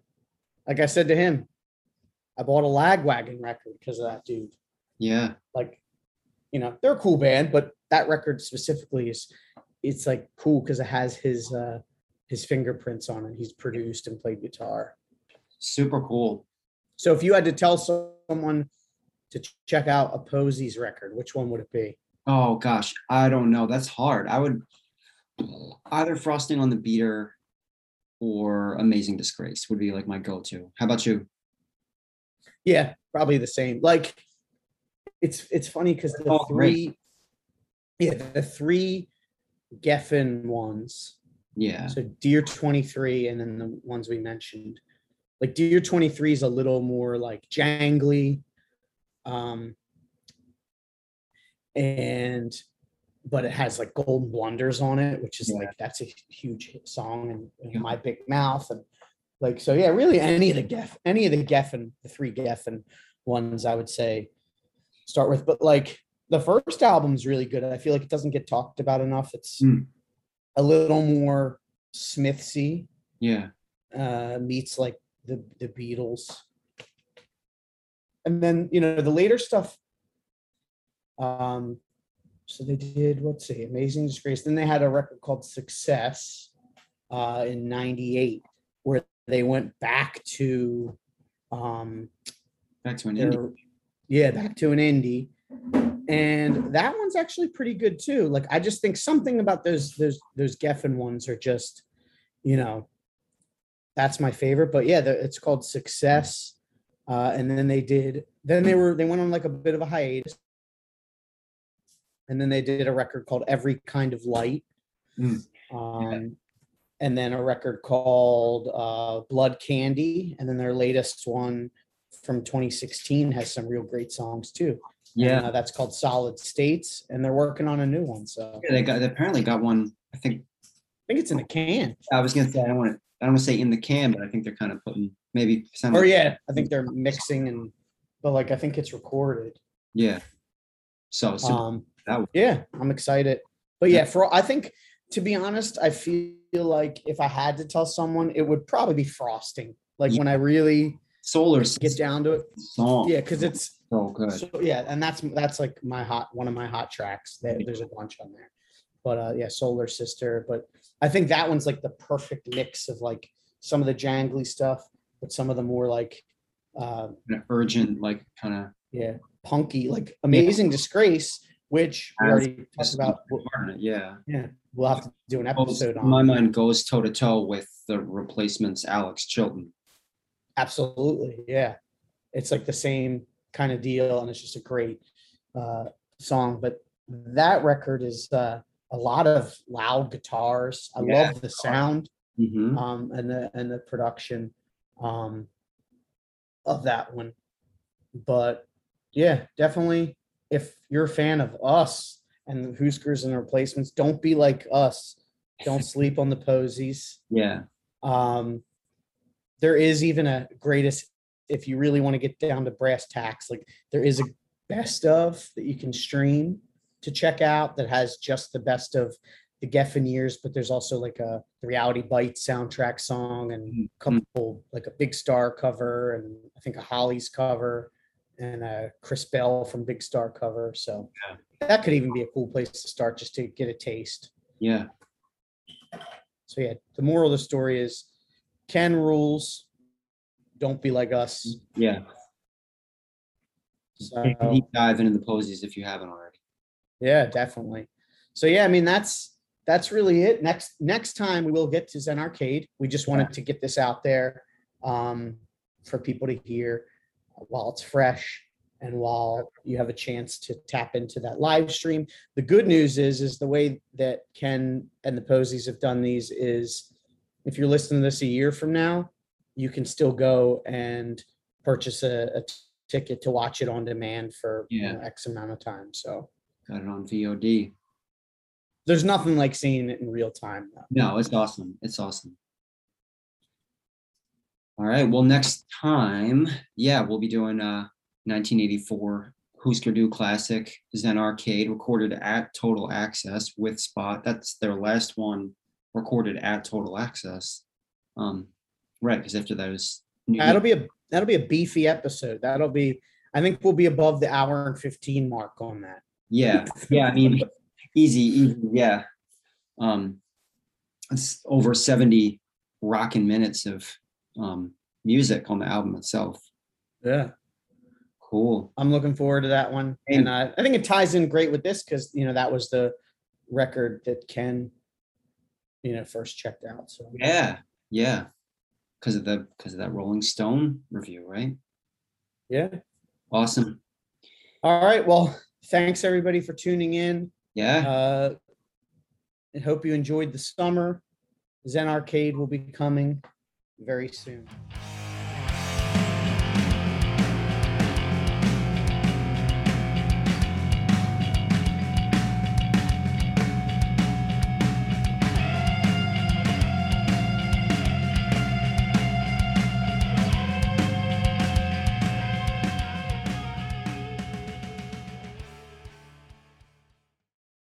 like i said to him i bought a lagwagon record because of that dude. Yeah. like you know they're a cool band but that record specifically is it's like cool because it has his uh his fingerprints on it. He's produced and played guitar. Super cool. So if you had to tell someone to ch- check out a posies record which one would it be Oh gosh, I don't know. That's hard. I would either frosting on the beater or amazing disgrace would be like my go-to. How about you? yeah probably the same like it's it's funny because the great. three yeah the three geffen ones Yeah. so Dear 23 and then the ones we mentioned like Dear 23 is a little more like jangly. Um, and but it has like golden blunders on it, which is Yeah. like that's a huge hit song and, and Yeah. my big mouth and like so yeah, really any of the Geff, any of the Geffen, the three Geffen ones I would say start with. But like the first album's really good. I feel like it doesn't get talked about enough. It's Mm. a little more Smithsy, Yeah. uh, meets like the the Beatles. And then you know the later stuff. Um, so they did let's see, Amazing Disgrace. Then they had a record called Success, uh, in '98, where they went back to, um, Back to an indie. yeah back to an indie and that one's actually pretty good too like i just think something about those those those geffen ones are just you know that's my favorite but yeah the, it's called success uh and then they did then they were they went on like a bit of a hiatus and then they did a record called every kind of light Mm. um and then a record called uh blood candy and then their latest one from 2016 has some real great songs too. And, Yeah. uh, that's called Solid States, and they're working on a new one. So Yeah, They got they apparently got one. I think think it's in a can. I was gonna say I don't want to I don't want to say in the can, but I think they're kind of putting maybe sound Or yeah, I think they're mixing and, but like I think it's recorded. yeah. So, so Um, that would- yeah, I'm excited. But yeah, for I think to be honest, I feel like if I had to tell someone, it would probably be frosting. Like when I really solar get System down to it, song. yeah, because it's so good. So yeah, and that's that's like my hot one of my hot tracks. There, there's a bunch on there, but uh, yeah, Solar Sister. But I think that one's like the perfect mix of like some of the jangly stuff, but some of the more like uh, Kinda urgent, like kind of yeah, punky, like Amazing Disgrace, which we already talked about. Yeah. Yeah, we'll have to do an episode in my on. mind goes toe to toe with the replacements Alex Chilton. Absolutely, yeah, it's like the same kind of deal, and it's just a great uh, song. But that record is uh, a lot of loud guitars. I Yeah. love the sound Mhm. um, and the and the production um, of that one. But yeah, definitely, if you're a fan of us and the Huskers and the replacements, don't be like us. Don't sleep on the posies. Yeah. Um, there is even a greatest if you really want to get down to brass tacks. Like there is a best of that you can stream to check out that has just the best of the Geffen years, but there's also like a the Reality Bite soundtrack song and a couple like a Big Star cover and I think a Hollies cover and a Chris Bell from Big Star cover. So Yeah. that could even be a cool place to start just to get a taste. Yeah. So yeah, the moral of the story is Ken rules. Don't be like us. Yeah. So Deep dive into the posies if you haven't already. Yeah, definitely. So yeah, I mean that's that's really it. Next next time we will get to Zen Arcade. We just wanted to get this out there um, for people to hear while it's fresh and while you have a chance to tap into that live stream. The good news is is the way that Ken and the Posies have done these is if you're listening to this a year from now, you can still go and purchase a, a t- ticket to watch it on demand for you know, X amount of time. So Got it on VOD. there's nothing like seeing it in real time. Though. No, it's awesome. It's awesome. All right. Well, next time, yeah, we'll be doing uh 1984 Husker Du Classic Zen Arcade recorded at Total Access with Spot. That's their last one recorded at Total Access. Um, right, because after that was That'll be a that'll be a beefy episode. That'll be I think we'll be above the hour and 15 mark on that. Yeah, yeah. I mean, easy, easy. Yeah. Um, it's over seventy rocking minutes of um music on the album itself. Yeah. Cool. I'm looking forward to that one. And uh, I think it ties in great with this because you know that was the record that Ken, you know, first checked out. So Yeah, yeah. Because of the because of that Rolling Stone review, right? yeah. Awesome. All right. Well, thanks everybody for tuning in. Yeah. Uh, I hope you enjoyed the summer. Zen Arcade will be coming very soon.